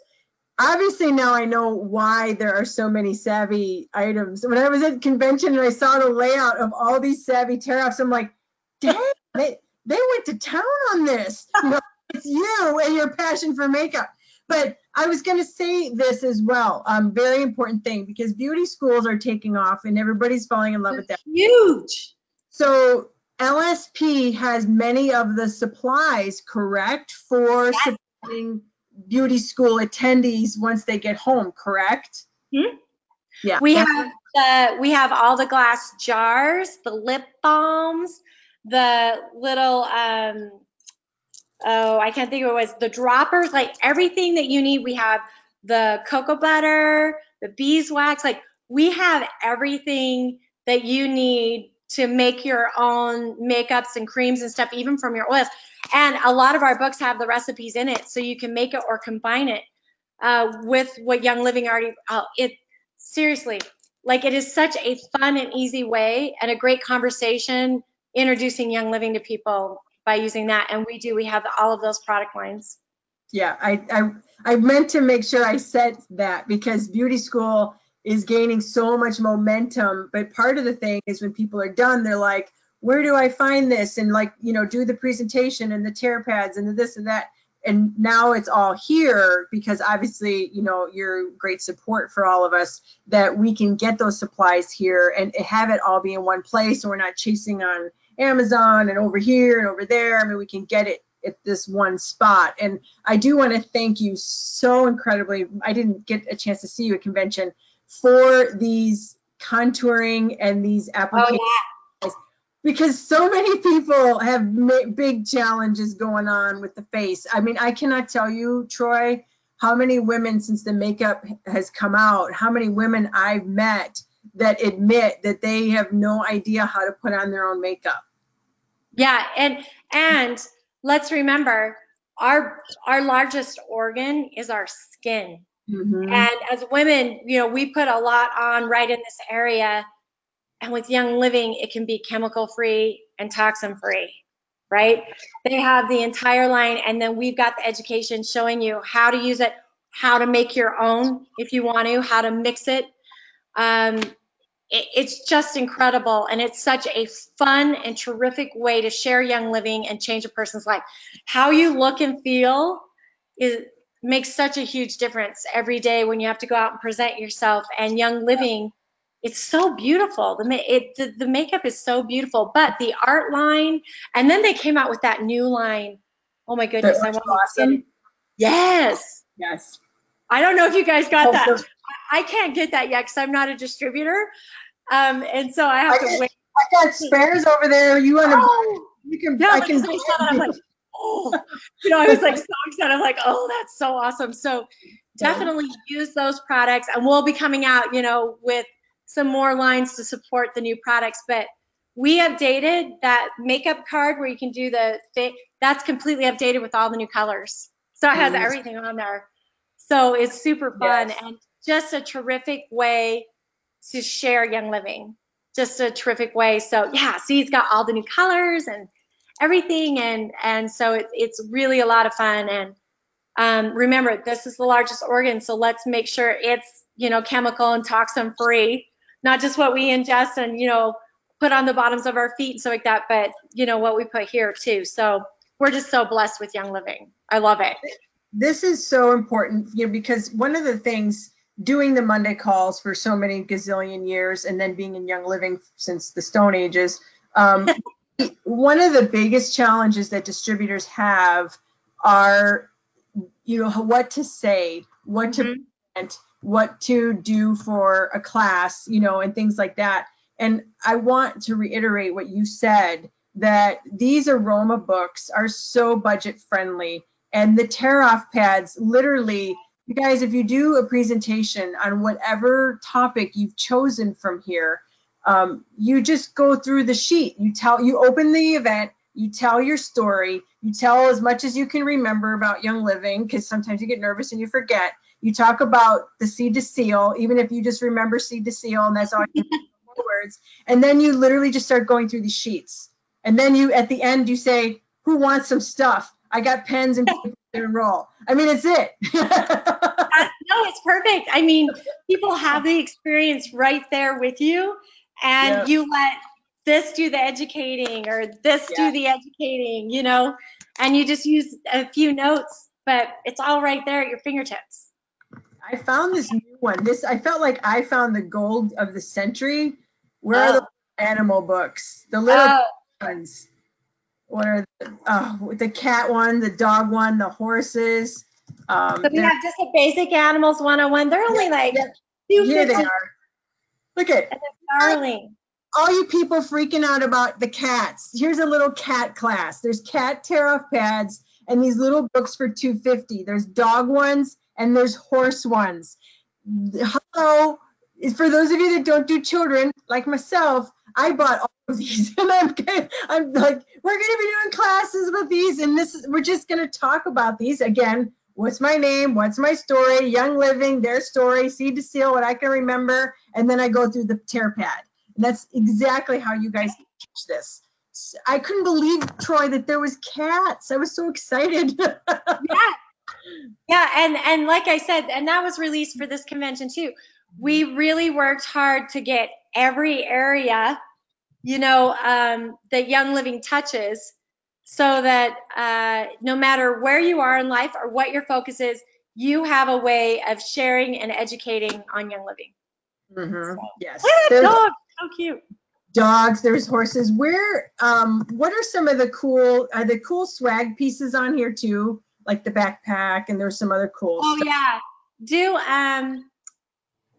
Obviously, now I know why there are so many savvy items. When I was at convention and I saw the layout of all these savvy tear offs, I'm like, dang, they, they went to town on this. You know, it's you and your passion for makeup. But I was going to say this as well. Um, very important thing because beauty schools are taking off and everybody's falling in love with them. Huge. So LSP has many of the supplies, correct, for Yes. supporting beauty school attendees once they get home, correct? Hmm? Yeah. We have the we have all the glass jars, the lip balms, the little um oh I can't think of what it was the droppers, like everything that you need. We have the cocoa butter, the beeswax, like we have everything that you need to make your own makeups and creams and stuff, even from your oils. And a lot of our books have the recipes in it, so you can make it or combine it uh, with what Young Living already. Uh, it seriously, like it is such a fun and easy way and a great conversation introducing Young Living to people by using that. And we do. We have all of those product lines. Yeah, I, I, I meant to make sure I said that because beauty school is gaining so much momentum. But part of the thing is when people are done, they're like, where do I find this? And like, you know, do the presentation and the tear pads and the this and that. And now it's all here because obviously, you know, you're great support for all of us that we can get those supplies here and have it all be in one place. So we're not chasing on Amazon and over here and over there. I mean, we can get it at this one spot. And I do want to thank you so incredibly. I didn't get a chance to see you at convention for these contouring and these Oh applications. yeah. because so many people have big challenges going on with the face. I mean, I cannot tell you, Troy, how many women since the makeup has come out, how many women I've met that admit that they have no idea how to put on their own makeup. Yeah, and and let's remember our our largest organ is our skin. Mhm. And as women, you know, we put a lot on right in this area. And with Young Living, it can be chemical free and toxin free, right? They have the entire line, and then we've got the education showing you how to use it, how to make your own if you want to, how to mix it. Um, it, it's just incredible, and it's such a fun and terrific way to share Young Living and change a person's life. How you look and feel is makes such a huge difference every day when you have to go out and present yourself. And Young Living, it's so beautiful. The, it, the the makeup is so beautiful, but the art line, and then they came out with that new line. Oh my goodness, I want to awesome. Yes. Yes. I don't know if you guys got Oh, that. I can't get that yet because I'm not a distributor. Um, and so I have I to get- wait. I got spares over there. You want to? Oh, you can. yeah, I can. I'm like, oh, you know, I was like so excited. I'm like, oh, that's so awesome. So definitely use those products, and we'll be coming out, you know, with some more lines to support the new products. But we updated that makeup card where you can do the fit. That's completely updated with all the new colors. So it has Mhm. everything on there. So it's super fun Yes. and just a terrific way to share Young Living. Just a terrific way. So yeah, see, it's got all the new colors and everything, and and so it, it's really a lot of fun. And um, remember, this is the largest organ, so let's make sure it's you know chemical and toxin free, not just what we ingest and you know put on the bottoms of our feet and stuff like that, but you know what we put here too. So we're just so blessed with Young Living. I love it. this is so important, you know, because one of the things doing the Monday calls for so many gazillion years and then being in Young Living since the Stone Ages, um, one of the biggest challenges that distributors have are, you know, what to say, what to Mhm. present, what to do for a class, you know, and things like that. And I want to reiterate what you said that these aroma books are so budget friendly and the tear off pads literally you guys if you do a presentation on whatever topic you've chosen from here um, you just go through the sheet. You tell you open the event you tell your story you tell as much as you can remember about young living because sometimes you get nervous and you forget. You talk about the seed to seal even if you just remember seed to seal and that's all you words. And then you literally just start going through these sheets. And then you at the end you say who wants some stuff? I got pens and paper to enroll i mean it's it no, it's perfect. I mean, people have the experience right there with you, and you let this do the educating or this Yeah. do the educating, you know, and you just use a few notes, but it's all right there at your fingertips. i found this new one this i felt like i found the gold of the century where are Oh. the animal books the little Oh, ones what are the, oh, the cat one the dog one the horses um, so we have just a basic animals 101. They're only Yeah, like yeah. two here they are look at Darling. all you people freaking out about the cats, here's a little cat class. There's cat tear off pads and these little books for 250. There's dog ones and there's horse ones. Hello, for those of you that don't do children like myself, I bought all of these and I'm I'm like we're going to be doing classes with these and this is, we're just going to talk about these again. What's my name? What's my story? Young Living, their story, seed to seal, what I can remember, and then I go through the tear pad. And that's exactly how you guys teach this. I couldn't believe, Troy, that there was cats. I was so excited. yeah yeah and and like i said and that was released for this convention too we really worked hard to get every area you know um, that young living touches so that uh, no matter where you are in life or what your focus is you have a way of sharing and educating on young living Mhm, Yes. look at that There's dog so cute dogs, there's horses. Where, um, what are some of the cool, are the cool swag pieces on here too? Like the backpack and there's some other cool oh stuff. yeah do um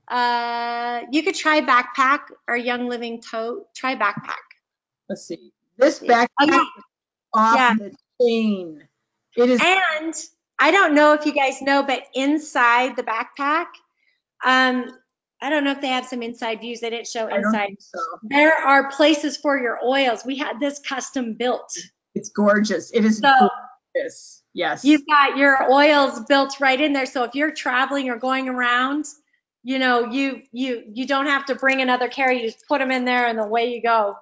uh you could try backpack or young living tote try backpack Let's see. This Oh, backpack yeah. Off Yeah. the chain. It is. And I don't know if you guys know, but inside the backpack, um, I don't know if they have some inside views. They didn't show inside. so. There are places for your oils. We had this custom built. It's gorgeous. It is So gorgeous. Yes. you've got your oils built right in there. So if you're traveling or going around, you know, you you you don't have to bring another carry. You just put them in there and away you go.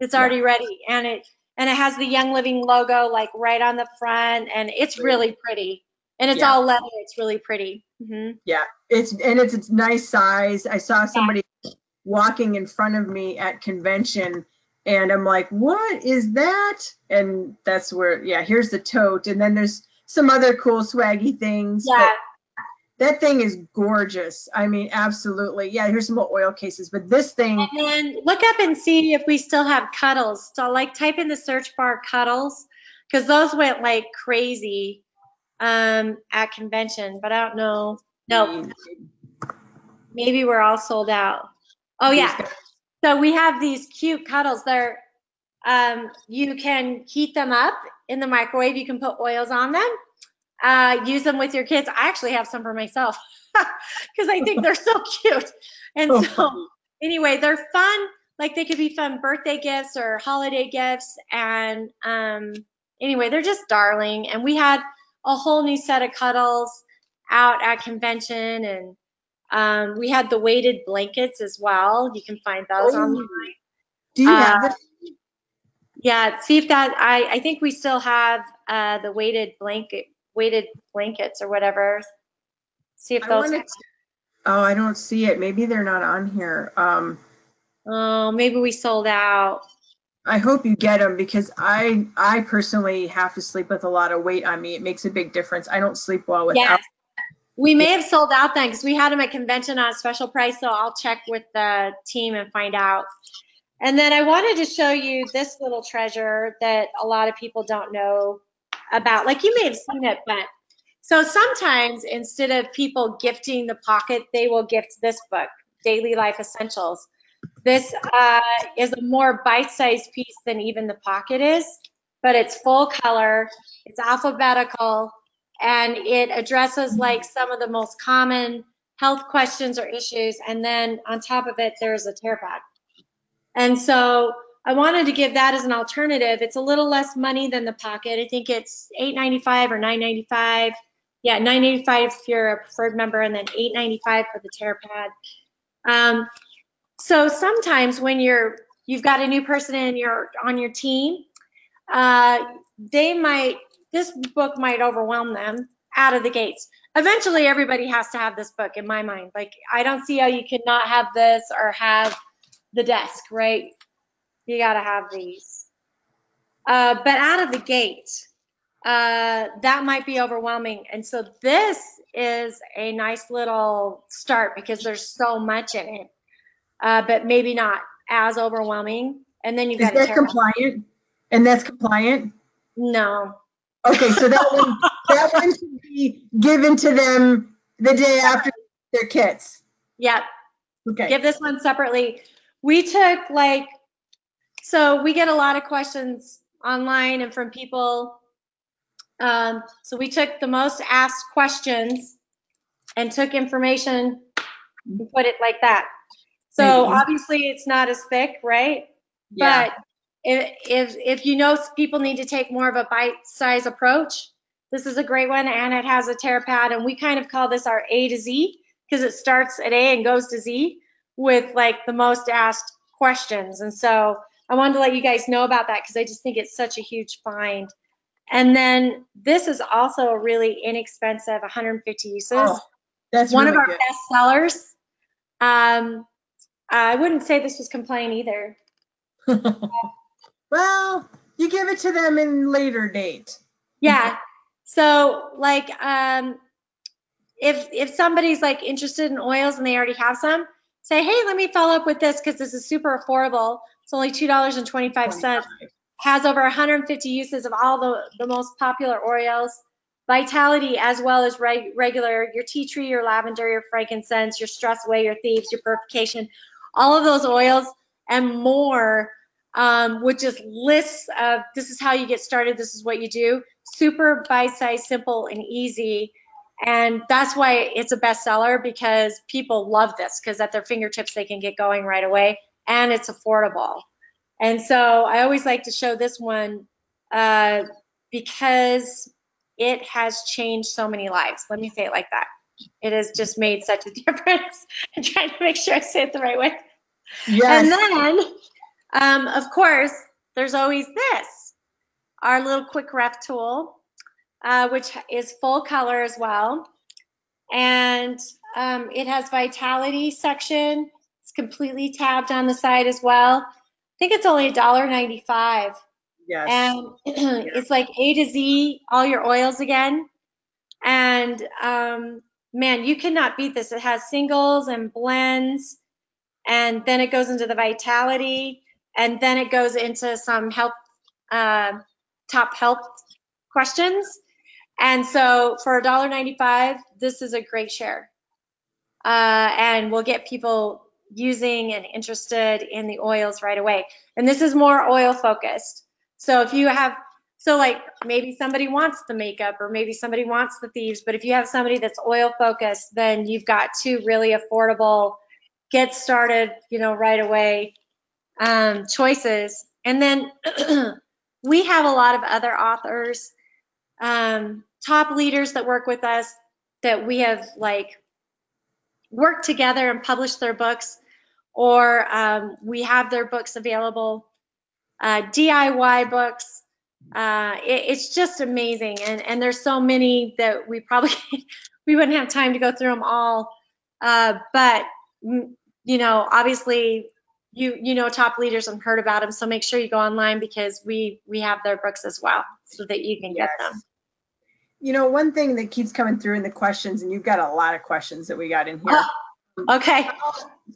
It's Yeah. already ready. And it and it has the Young Living logo like right on the front and it's really pretty. And it's Yeah. all leather. It's really pretty. hmm Yeah, it's and it's it's nice size. I saw somebody walking in front of me at convention and I'm like, "What is that?" And that's where yeah, here's the tote and then there's some other cool swaggy things. but Yeah. That thing is gorgeous. I mean, absolutely. Yeah, here's some more oil cases, but this thing And look up and see if we still have cuddles. So like type in the search bar cuddles because those went like crazy um, at convention, but I don't know. No, maybe we're all sold out. Oh yeah. So we have these cute cuddles. They're um, you can heat them up in the microwave. You can put oils on them. Uh, use them with your kids. I actually have some for myself because I think they're so cute. And Oh, so anyway, they're fun. Like they could be fun birthday gifts or holiday gifts. And um, anyway, they're just darling. And we had a whole new set of cuddles out at convention, and um, we had the weighted blankets as well. You can find those Oh. online. Do you have Uh. Yeah, see if that. I I think we still have uh, the weighted blanket, weighted blankets or whatever. See if I those. wanted Oh, I don't see it. Maybe they're not on here. Um, Oh, maybe we sold out. I hope you get them because I I personally have to sleep with a lot of weight on me. It makes a big difference. I don't sleep well without. Yes. We may have sold out then because we had them at convention on a special price. So I'll check with the team and find out. And then I wanted to show you this little treasure that a lot of people don't know about. Like you may have seen it, but so sometimes instead of people gifting the pocket, they will gift this book, Daily Life Essentials. This uh, is a more bite-sized piece than even the pocket is, but it's full color, it's alphabetical, and it addresses like some of the most common health questions or issues. And then on top of it, there's a tear pack. And so I wanted to give that as an alternative. It's a little less money than the pocket. I think it's $8.95 or $9.95. Yeah, $9.85 if you're a preferred member, and then $8.95 for the tear pad. Um, so sometimes when you're you've got a new person in your on your team, uh, they might this book might overwhelm them out of the gates. Eventually, everybody has to have this book in my mind. Like I don't see how you could not have this or have the desk, right? You got to have these. Uh, but out of the gate, uh, that might be overwhelming. And so this is a nice little start because there's so much in it, uh, but maybe not as overwhelming. And then you've got to that out. compliant? And that's compliant? No. Okay, so that one, that one should be given to them the day after their kits. Yep. Okay. give this one separately. We took like, so we get a lot of questions online and from people. Um, so we took the most asked questions and took information and put it like that. So Maybe. obviously it's not as thick, right? Yeah. But if, if, if you know people need to take more of a bite-size approach, this is a great one and it has a tear pad and we kind of call this our A to Z because it starts at A and goes to Z with like the most asked questions. And so I wanted to let you guys know about that because I just think it's such a huge find. And then this is also a really inexpensive 150 uses. Oh, that's One really of our good. best sellers. Um, I wouldn't say this was complaint either. well, you give it to them in later date. Yeah. So like um if if somebody's like interested in oils and they already have some, say, "Hey, let me follow up with this because this is super affordable. It's only $2.25. Has over 150 uses of all the the most popular oils. Vitality as well as reg- regular your tea tree, your lavender, your frankincense, your stress away, your thieves, your purification, all of those oils and more um, which just lists of this is how you get started, this is what you do. Super bite-sized, simple, and easy. And that's why it's a bestseller because people love this because at their fingertips they can get going right away and it's affordable. And so I always like to show this one uh, because it has changed so many lives. Let me say it like that. It has just made such a difference. I'm trying to make sure I say it the right way. Yes. And then, um, of course, there's always this, our little quick ref tool, uh, which is full color as well. And um, it has vitality section. Completely tabbed on the side as well. I think it's only $1.95. yes. And it's like A to Z, all your oils again. And um, man, you cannot beat this. It has singles and blends, and then it goes into the vitality, and then it goes into some health, uh, top health questions. And so for $1.95, this is a great share. Uh, and we'll get people using and interested in the oils right away. And this is more oil focused. So if you have, so like maybe somebody wants the makeup or maybe somebody wants the thieves, but if you have somebody that's oil focused, then you've got two really affordable, get started, you know, right away um, choices. And then we have a lot of other authors, um, top leaders that work with us that we have like worked together and publish their books, or um, we have their books available, uh, DIY books. Uh, it, it's just amazing, and and there's so many that we probably we wouldn't have time to go through them all. Uh, but you know, obviously, you you know top leaders and heard about them, so make sure you go online because we we have their books as well, so that you can get Yes. them. You know, one thing that keeps coming through in the questions, and you've got a lot of questions that we got in here. Okay.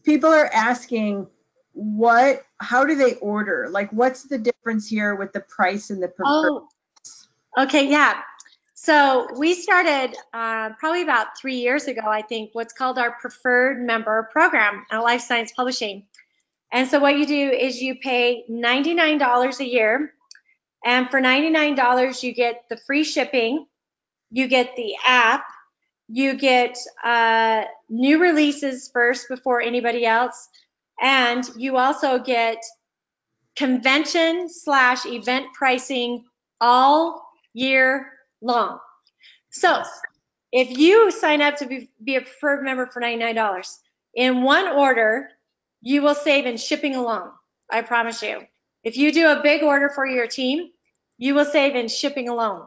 People are asking what, how do they order? Like, what's the difference here with the price and the preferred? Oh, okay, yeah. So we started uh, probably about three years ago, I think, what's called our preferred member program at Life Science Publishing. And so what you do is you pay $99 a year, and for $99 you get the free shipping, you get the app, you get uh, new releases first before anybody else, and you also get convention slash event pricing all year long. So if you sign up to be, be a preferred member for $99, in one order, you will save in shipping alone. I promise you. If you do a big order for your team, you will save in shipping alone.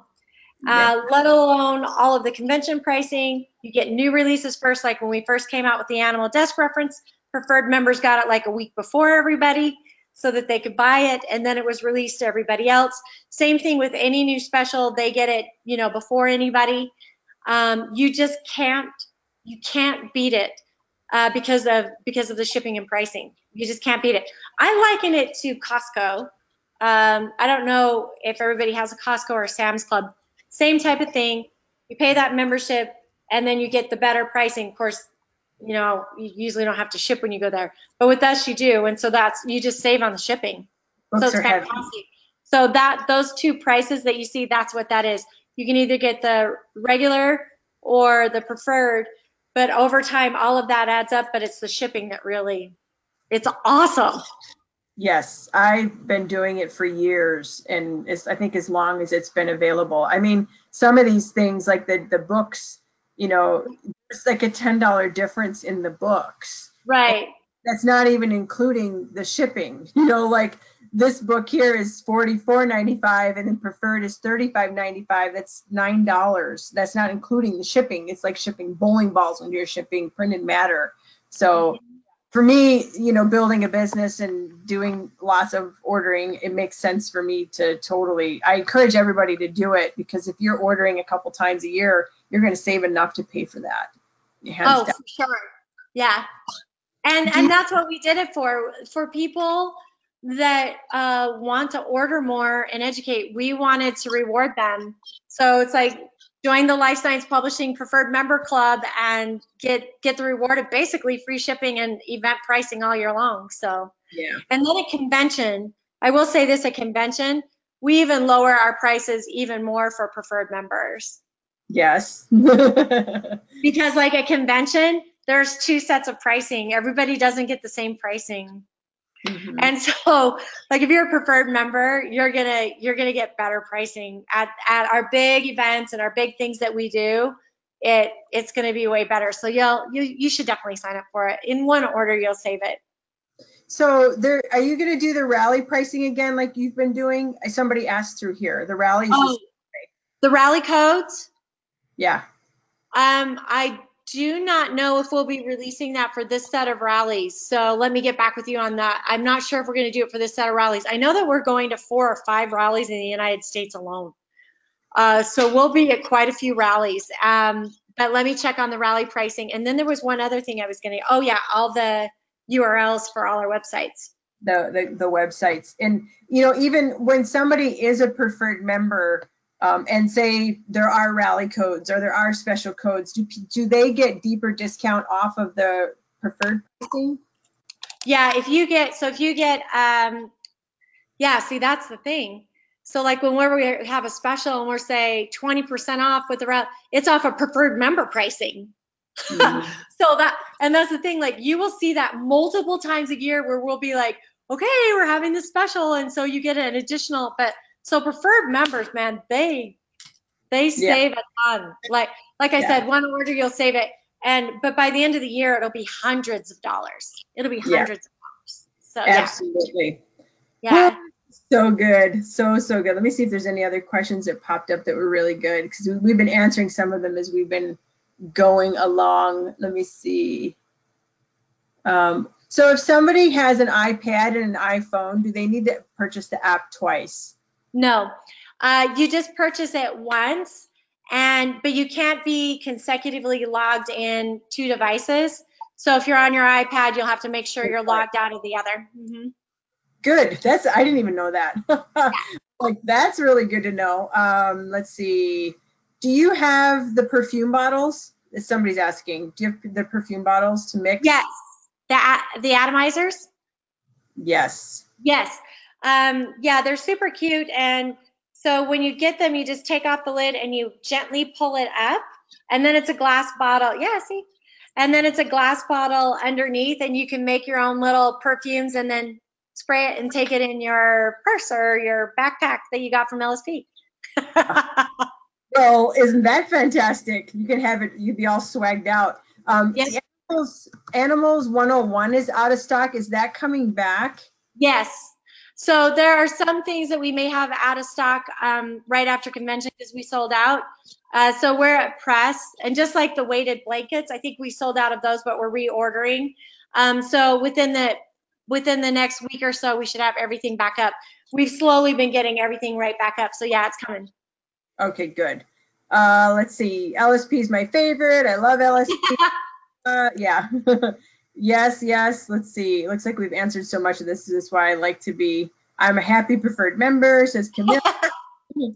Uh, let alone all of the convention pricing. You get new releases first, like when we first came out with the animal desk reference, preferred members got it like a week before everybody so that they could buy it and then it was released to everybody else. Same thing with any new special, they get it, you know, before anybody. Um, you just can't, you can't beat it uh, because of because of the shipping and pricing. You just can't beat it. I liken it to Costco. Um, I don't know if everybody has a Costco or Sam's Club. Same type of thing. You pay that membership and then you get the better pricing. Of course, you know, you usually don't have to ship when you go there, but with us you do, and so that's you just save on the shipping. so it's are heavy. fantastic. So that those two prices that you see, that's what that is. You can either get the regular or the preferred, but over time all of that adds up. But it's the shipping that really, it's awesome. Yes, I've been doing it for years and it's, I think as long as it's been available. I mean, some of these things like the, the books, you know, it's like a $10 difference in the books. Right. That's not even including the shipping, you know, like this book here is $44.95 and then preferred is $35.95. That's $9. That's not including the shipping. It's like shipping bowling balls when you're shipping printed matter. So mm-hmm. For me, you know, building a business and doing lots of ordering, it makes sense for me to totally. I encourage everybody to do it because if you're ordering a couple times a year, you're going to save enough to pay for that. Oh, down. for sure. Yeah. And and that's what we did it for. For people that uh, want to order more and educate, we wanted to reward them. So it's like join the Life Science Publishing Preferred Member Club and get get the reward of basically free shipping and event pricing all year long. So Yeah. and then at convention, I will say this at convention, we even lower our prices even more for preferred members. Yes. Because like at convention, there's two sets of pricing. Everybody doesn't get the same pricing. Mhm. And so, like if you're a preferred member, you're gonna you're gonna get better pricing at at our big events and our big things that we do. It it's gonna be way better. So you'll you you should definitely sign up for it. In one order, you'll save it. So there, are you gonna do the rally pricing again like you've been doing? Somebody asked through here, the rallies. Oh, the rally codes. Yeah, Um, I do not know if we'll be releasing that for this set of rallies. So let me get back with you on that. I'm not sure if we're going to do it for this set of rallies. I know that we're going to four or five rallies in the United States alone. Uh, so we'll be at quite a few rallies. Um, but let me check on the rally pricing. And then there was one other thing I was going to, oh yeah, all the URLs for all our websites. the, the, the websites. And, you know, even when somebody is a preferred member, um, and say there are rally codes or there are special codes, do, do they get deeper discount off of the preferred pricing? Yeah, if you get, so if you get, um, yeah, see, that's the thing. So like whenever we're, have a special and we're say 20% off with the rally, it's off of preferred member pricing. Mhm. So that, and that's the thing, like you will see that multiple times a year where we'll be like, okay, we're having this special. And so you get an additional, but so preferred members, man, they, they Yeah. save a ton. Like, like I Yeah. said, one order, you'll save it. And, but by the end of the year, it'll be hundreds of dollars. It'll be Yeah. hundreds of dollars. So yeah, Absolutely. yeah. So good. So, so good. Let me see if there's any other questions that popped up that were really good because we've been answering some of them as we've been going along. Let me see. Um, so if somebody has an iPad and an iPhone, do they need to purchase the app twice? No, uh, you just purchase it once, and but you can't be consecutively logged in two devices. So if you're on your iPad, you'll have to make sure you're logged out of the other. hmm Good. That's I didn't even know that. like that's really good to know. Um, let's see. Do you have the perfume bottles? Somebody's asking. Do you have the perfume bottles to mix? Yes, the the atomizers. Yes. Yes, um, yeah, they're super cute, and so when you get them, you just take off the lid and you gently pull it up, and then it's a glass bottle. Yeah, see, and then it's a glass bottle underneath, and you can make your own little perfumes, and then spray it and take it in your purse or your backpack that you got from LSP. Well, isn't that fantastic? You can have it. You'd be all swagged out. Um, Yes. Animals, Animals 101 is out of stock. Is that coming back? Yes. So there are some things that we may have out of stock um, right after convention because we sold out. Uh, so we're at press, and just like the weighted blankets, I think we sold out of those, but we're reordering. Um, so within the within the next week or so, we should have everything back up. We've slowly been getting everything right back up. So yeah, it's coming. Okay, good. Uh, let's see. LSP is my favorite. I love LSP. uh, yeah. yes, yes. Let's see. Looks like we've answered so much of this. This is why I like to be. I'm a happy preferred member, says Camille.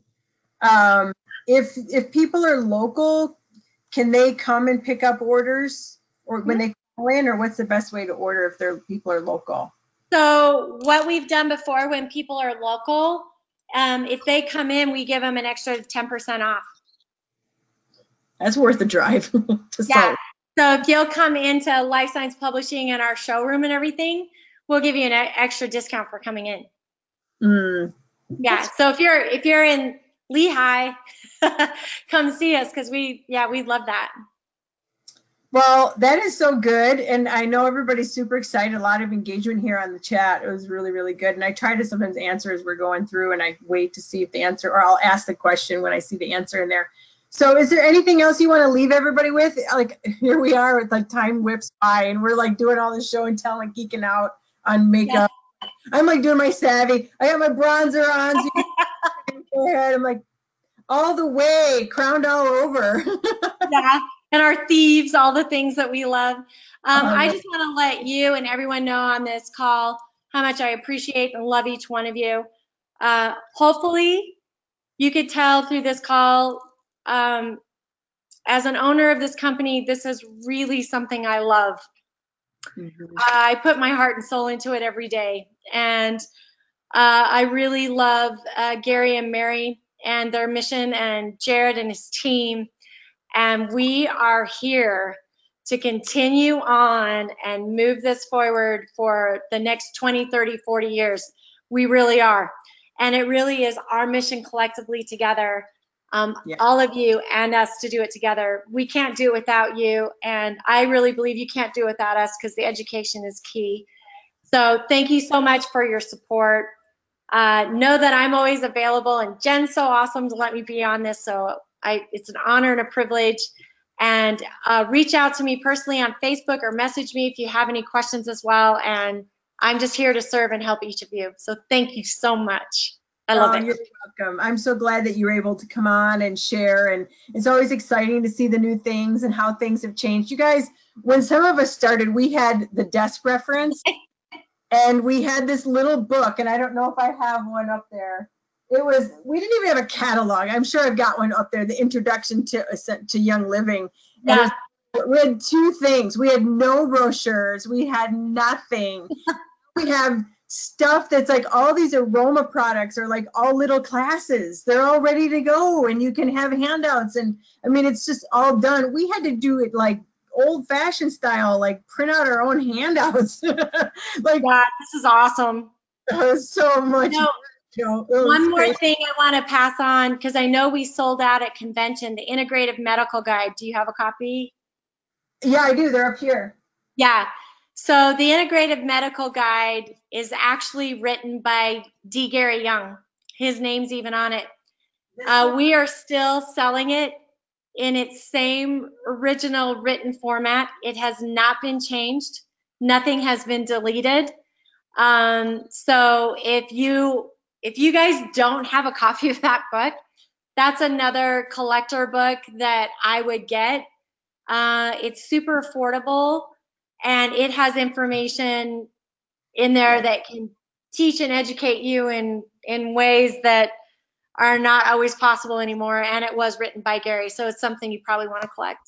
um, if if people are local, can they come and pick up orders, or when they call in, or what's the best way to order if their people are local? So what we've done before when people are local, um, if they come in, we give them an extra 10% off. That's worth the drive to Yeah. sell. So if you'll come into Life Science Publishing and our showroom and everything, we'll give you an extra discount for coming in. Mm, Yeah. So if you're if you're in Lehi, come see us because we yeah we love that. Well, that is so good. And I know everybody's super excited. A lot of engagement here on the chat. It was really, really good. And I try to sometimes answer as we're going through and I wait to see if the answer, or I'll ask the question when I see the answer in there. So is there anything else you want to leave everybody with? Like here we are with like time whips by and we're like doing all this show and tell and geeking out on makeup. I'm like doing my savvy. I got my bronzer on. So you can go ahead. I'm like all the way crowned all over. Yeah. And our thieves, all the things that we love. Um, Oh, I just want to let you and everyone know on this call how much I appreciate and love each one of you. Uh, hopefully, you could tell through this call, um, as an owner of this company, this is really something I love. I put my heart and soul into it every day. And Uh, I really love uh, Gary and Mary and their mission and Jared and his team. And we are here to continue on and move this forward for the next 20, 30, 40 years. We really are. And it really is our mission collectively together, um, Yeah. all of you and us to do it together. We can't do it without you. And I really believe you can't do it without us because the education is key. So thank you so much for your support. Uh, know that I'm always available, and Jen's so awesome to let me be on this. So I, it's an honor and a privilege. And uh, reach out to me personally on Facebook or message me if you have any questions as well. And I'm just here to serve and help each of you. So thank you so much. I love Oh, it. You're welcome. I'm so glad that you were able to come on and share. And it's always exciting to see the new things and how things have changed. You guys, when some of us started, we had the desk reference and we had this little book, and I don't know if I have one up there. It was, we didn't even have a catalog. I'm sure I've got one up there, the introduction to, uh, to Young Living. Yeah. we had two things. We had no brochures. We had nothing. we have stuff that's like all these aroma products are like all little classes. They're all ready to go and you can have handouts. And I mean, it's just all done. We had to do it like old fashioned style, like print out our own handouts. like Yeah, this is awesome. so much. You know, you know, One more crazy. thing I want to pass on because I know we sold out at convention the integrative medical guide. Do you have a copy? Yeah, I do. They're up here. Yeah. So the integrative medical guide is actually written by D. Gary Young. His name's even on it. Uh, we are still selling it in its same original written format. It has not been changed. Nothing has been deleted. Um, so if you if you guys don't have a copy of that book, that's another collector book that I would get. Uh, it's super affordable and it has information in there that can teach and educate you in in ways that are not always possible anymore. And it was written by Gary, so it's something you probably want to collect.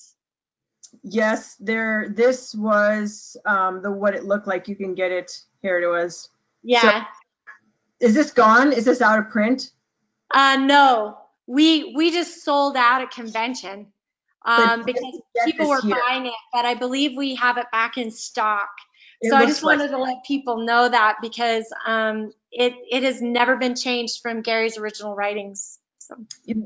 Yes, there. This was um, the what it looked like. You can get it. Here it was. Yeah. Is this gone? Is this out of print? Uh, no, we we just sold out at convention um, because people were here. buying it, but I believe we have it back in stock. It so I just like- wanted to let people know that because um, it it has never been changed from Gary's original writings. So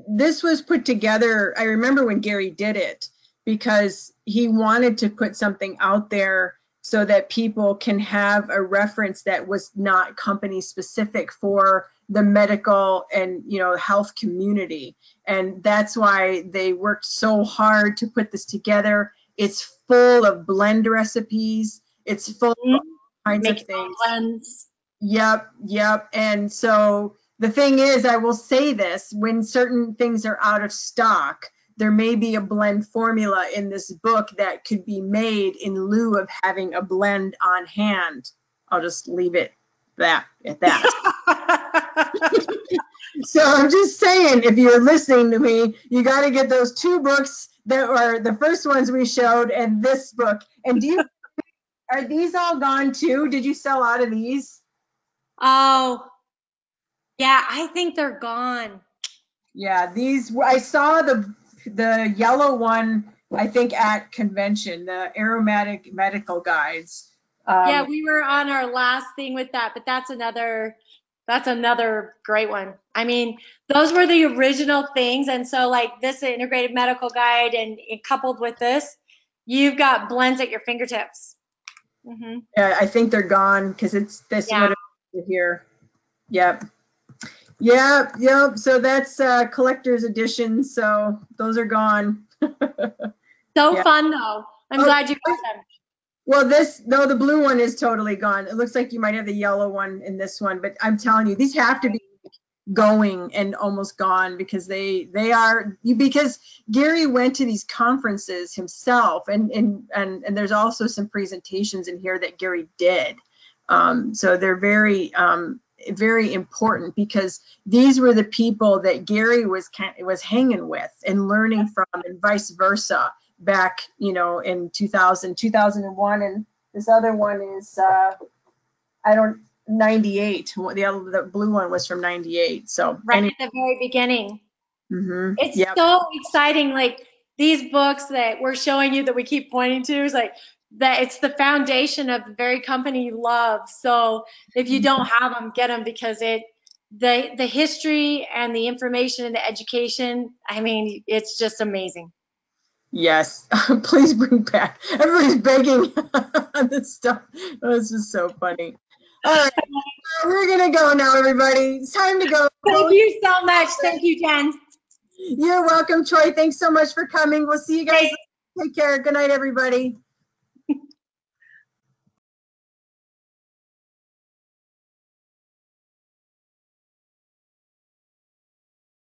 this was put together. I remember when Gary did it because he wanted to put something out there so that people can have a reference that was not company specific for the medical and you know health community. And that's why they worked so hard to put this together. It's full of blend recipes. It's full of mm-hmm. all kinds of make things. blends. Yep, yep. And so the thing is, I will say this when certain things are out of stock, there may be a blend formula in this book that could be made in lieu of having a blend on hand. I'll just leave it that at that. so I'm just saying, if you're listening to me, you got to get those two books that were the first ones we showed and this book. And do you, are these all gone too? Did you sell out of these? oh, yeah, I think they're gone. Yeah, these I saw the the yellow one I think at convention, the aromatic medical guides. Um, yeah, we were on our last thing with that, but that's another that's another great one. I mean, those were the original things, and so like this integrated medical guide, and, and coupled with this, you've got blends at your fingertips. hmm yeah, I think they're gone because it's this Yeah. here. Yep. Yep, yep. So that's uh collector's edition. So those are gone. So Yeah. fun though. I'm Oh, glad you got them. Well, this no, the blue one is totally gone. It looks like you might have the yellow one in this one, but I'm telling you, these have to be going and almost gone because they they are because Gary went to these conferences himself and and and, and there's also some presentations in here that Gary did. Um, so they're very um, very important because these were the people that Gary was was hanging with and learning from and vice versa back you know in 2000 2001 and this other one is uh, I don't 98. The other, the blue one was from 98. So right anyway, at the very beginning. mm-hmm. It's yep. so exciting. Like these books that we're showing you that we keep pointing to is like that it's the foundation of the very company you love. So if you don't have them, get them because it the the history and the information and the education. I mean, it's just amazing. Yes, please bring back. Everybody's begging on this stuff. Oh, it's just so funny. All right, we're gonna go now, everybody. It's time to go. Thank you so much. Thank you, Jen. You're welcome, Troy. Thanks so much for coming. We'll see you guys. Thanks. Take care. Good night, everybody.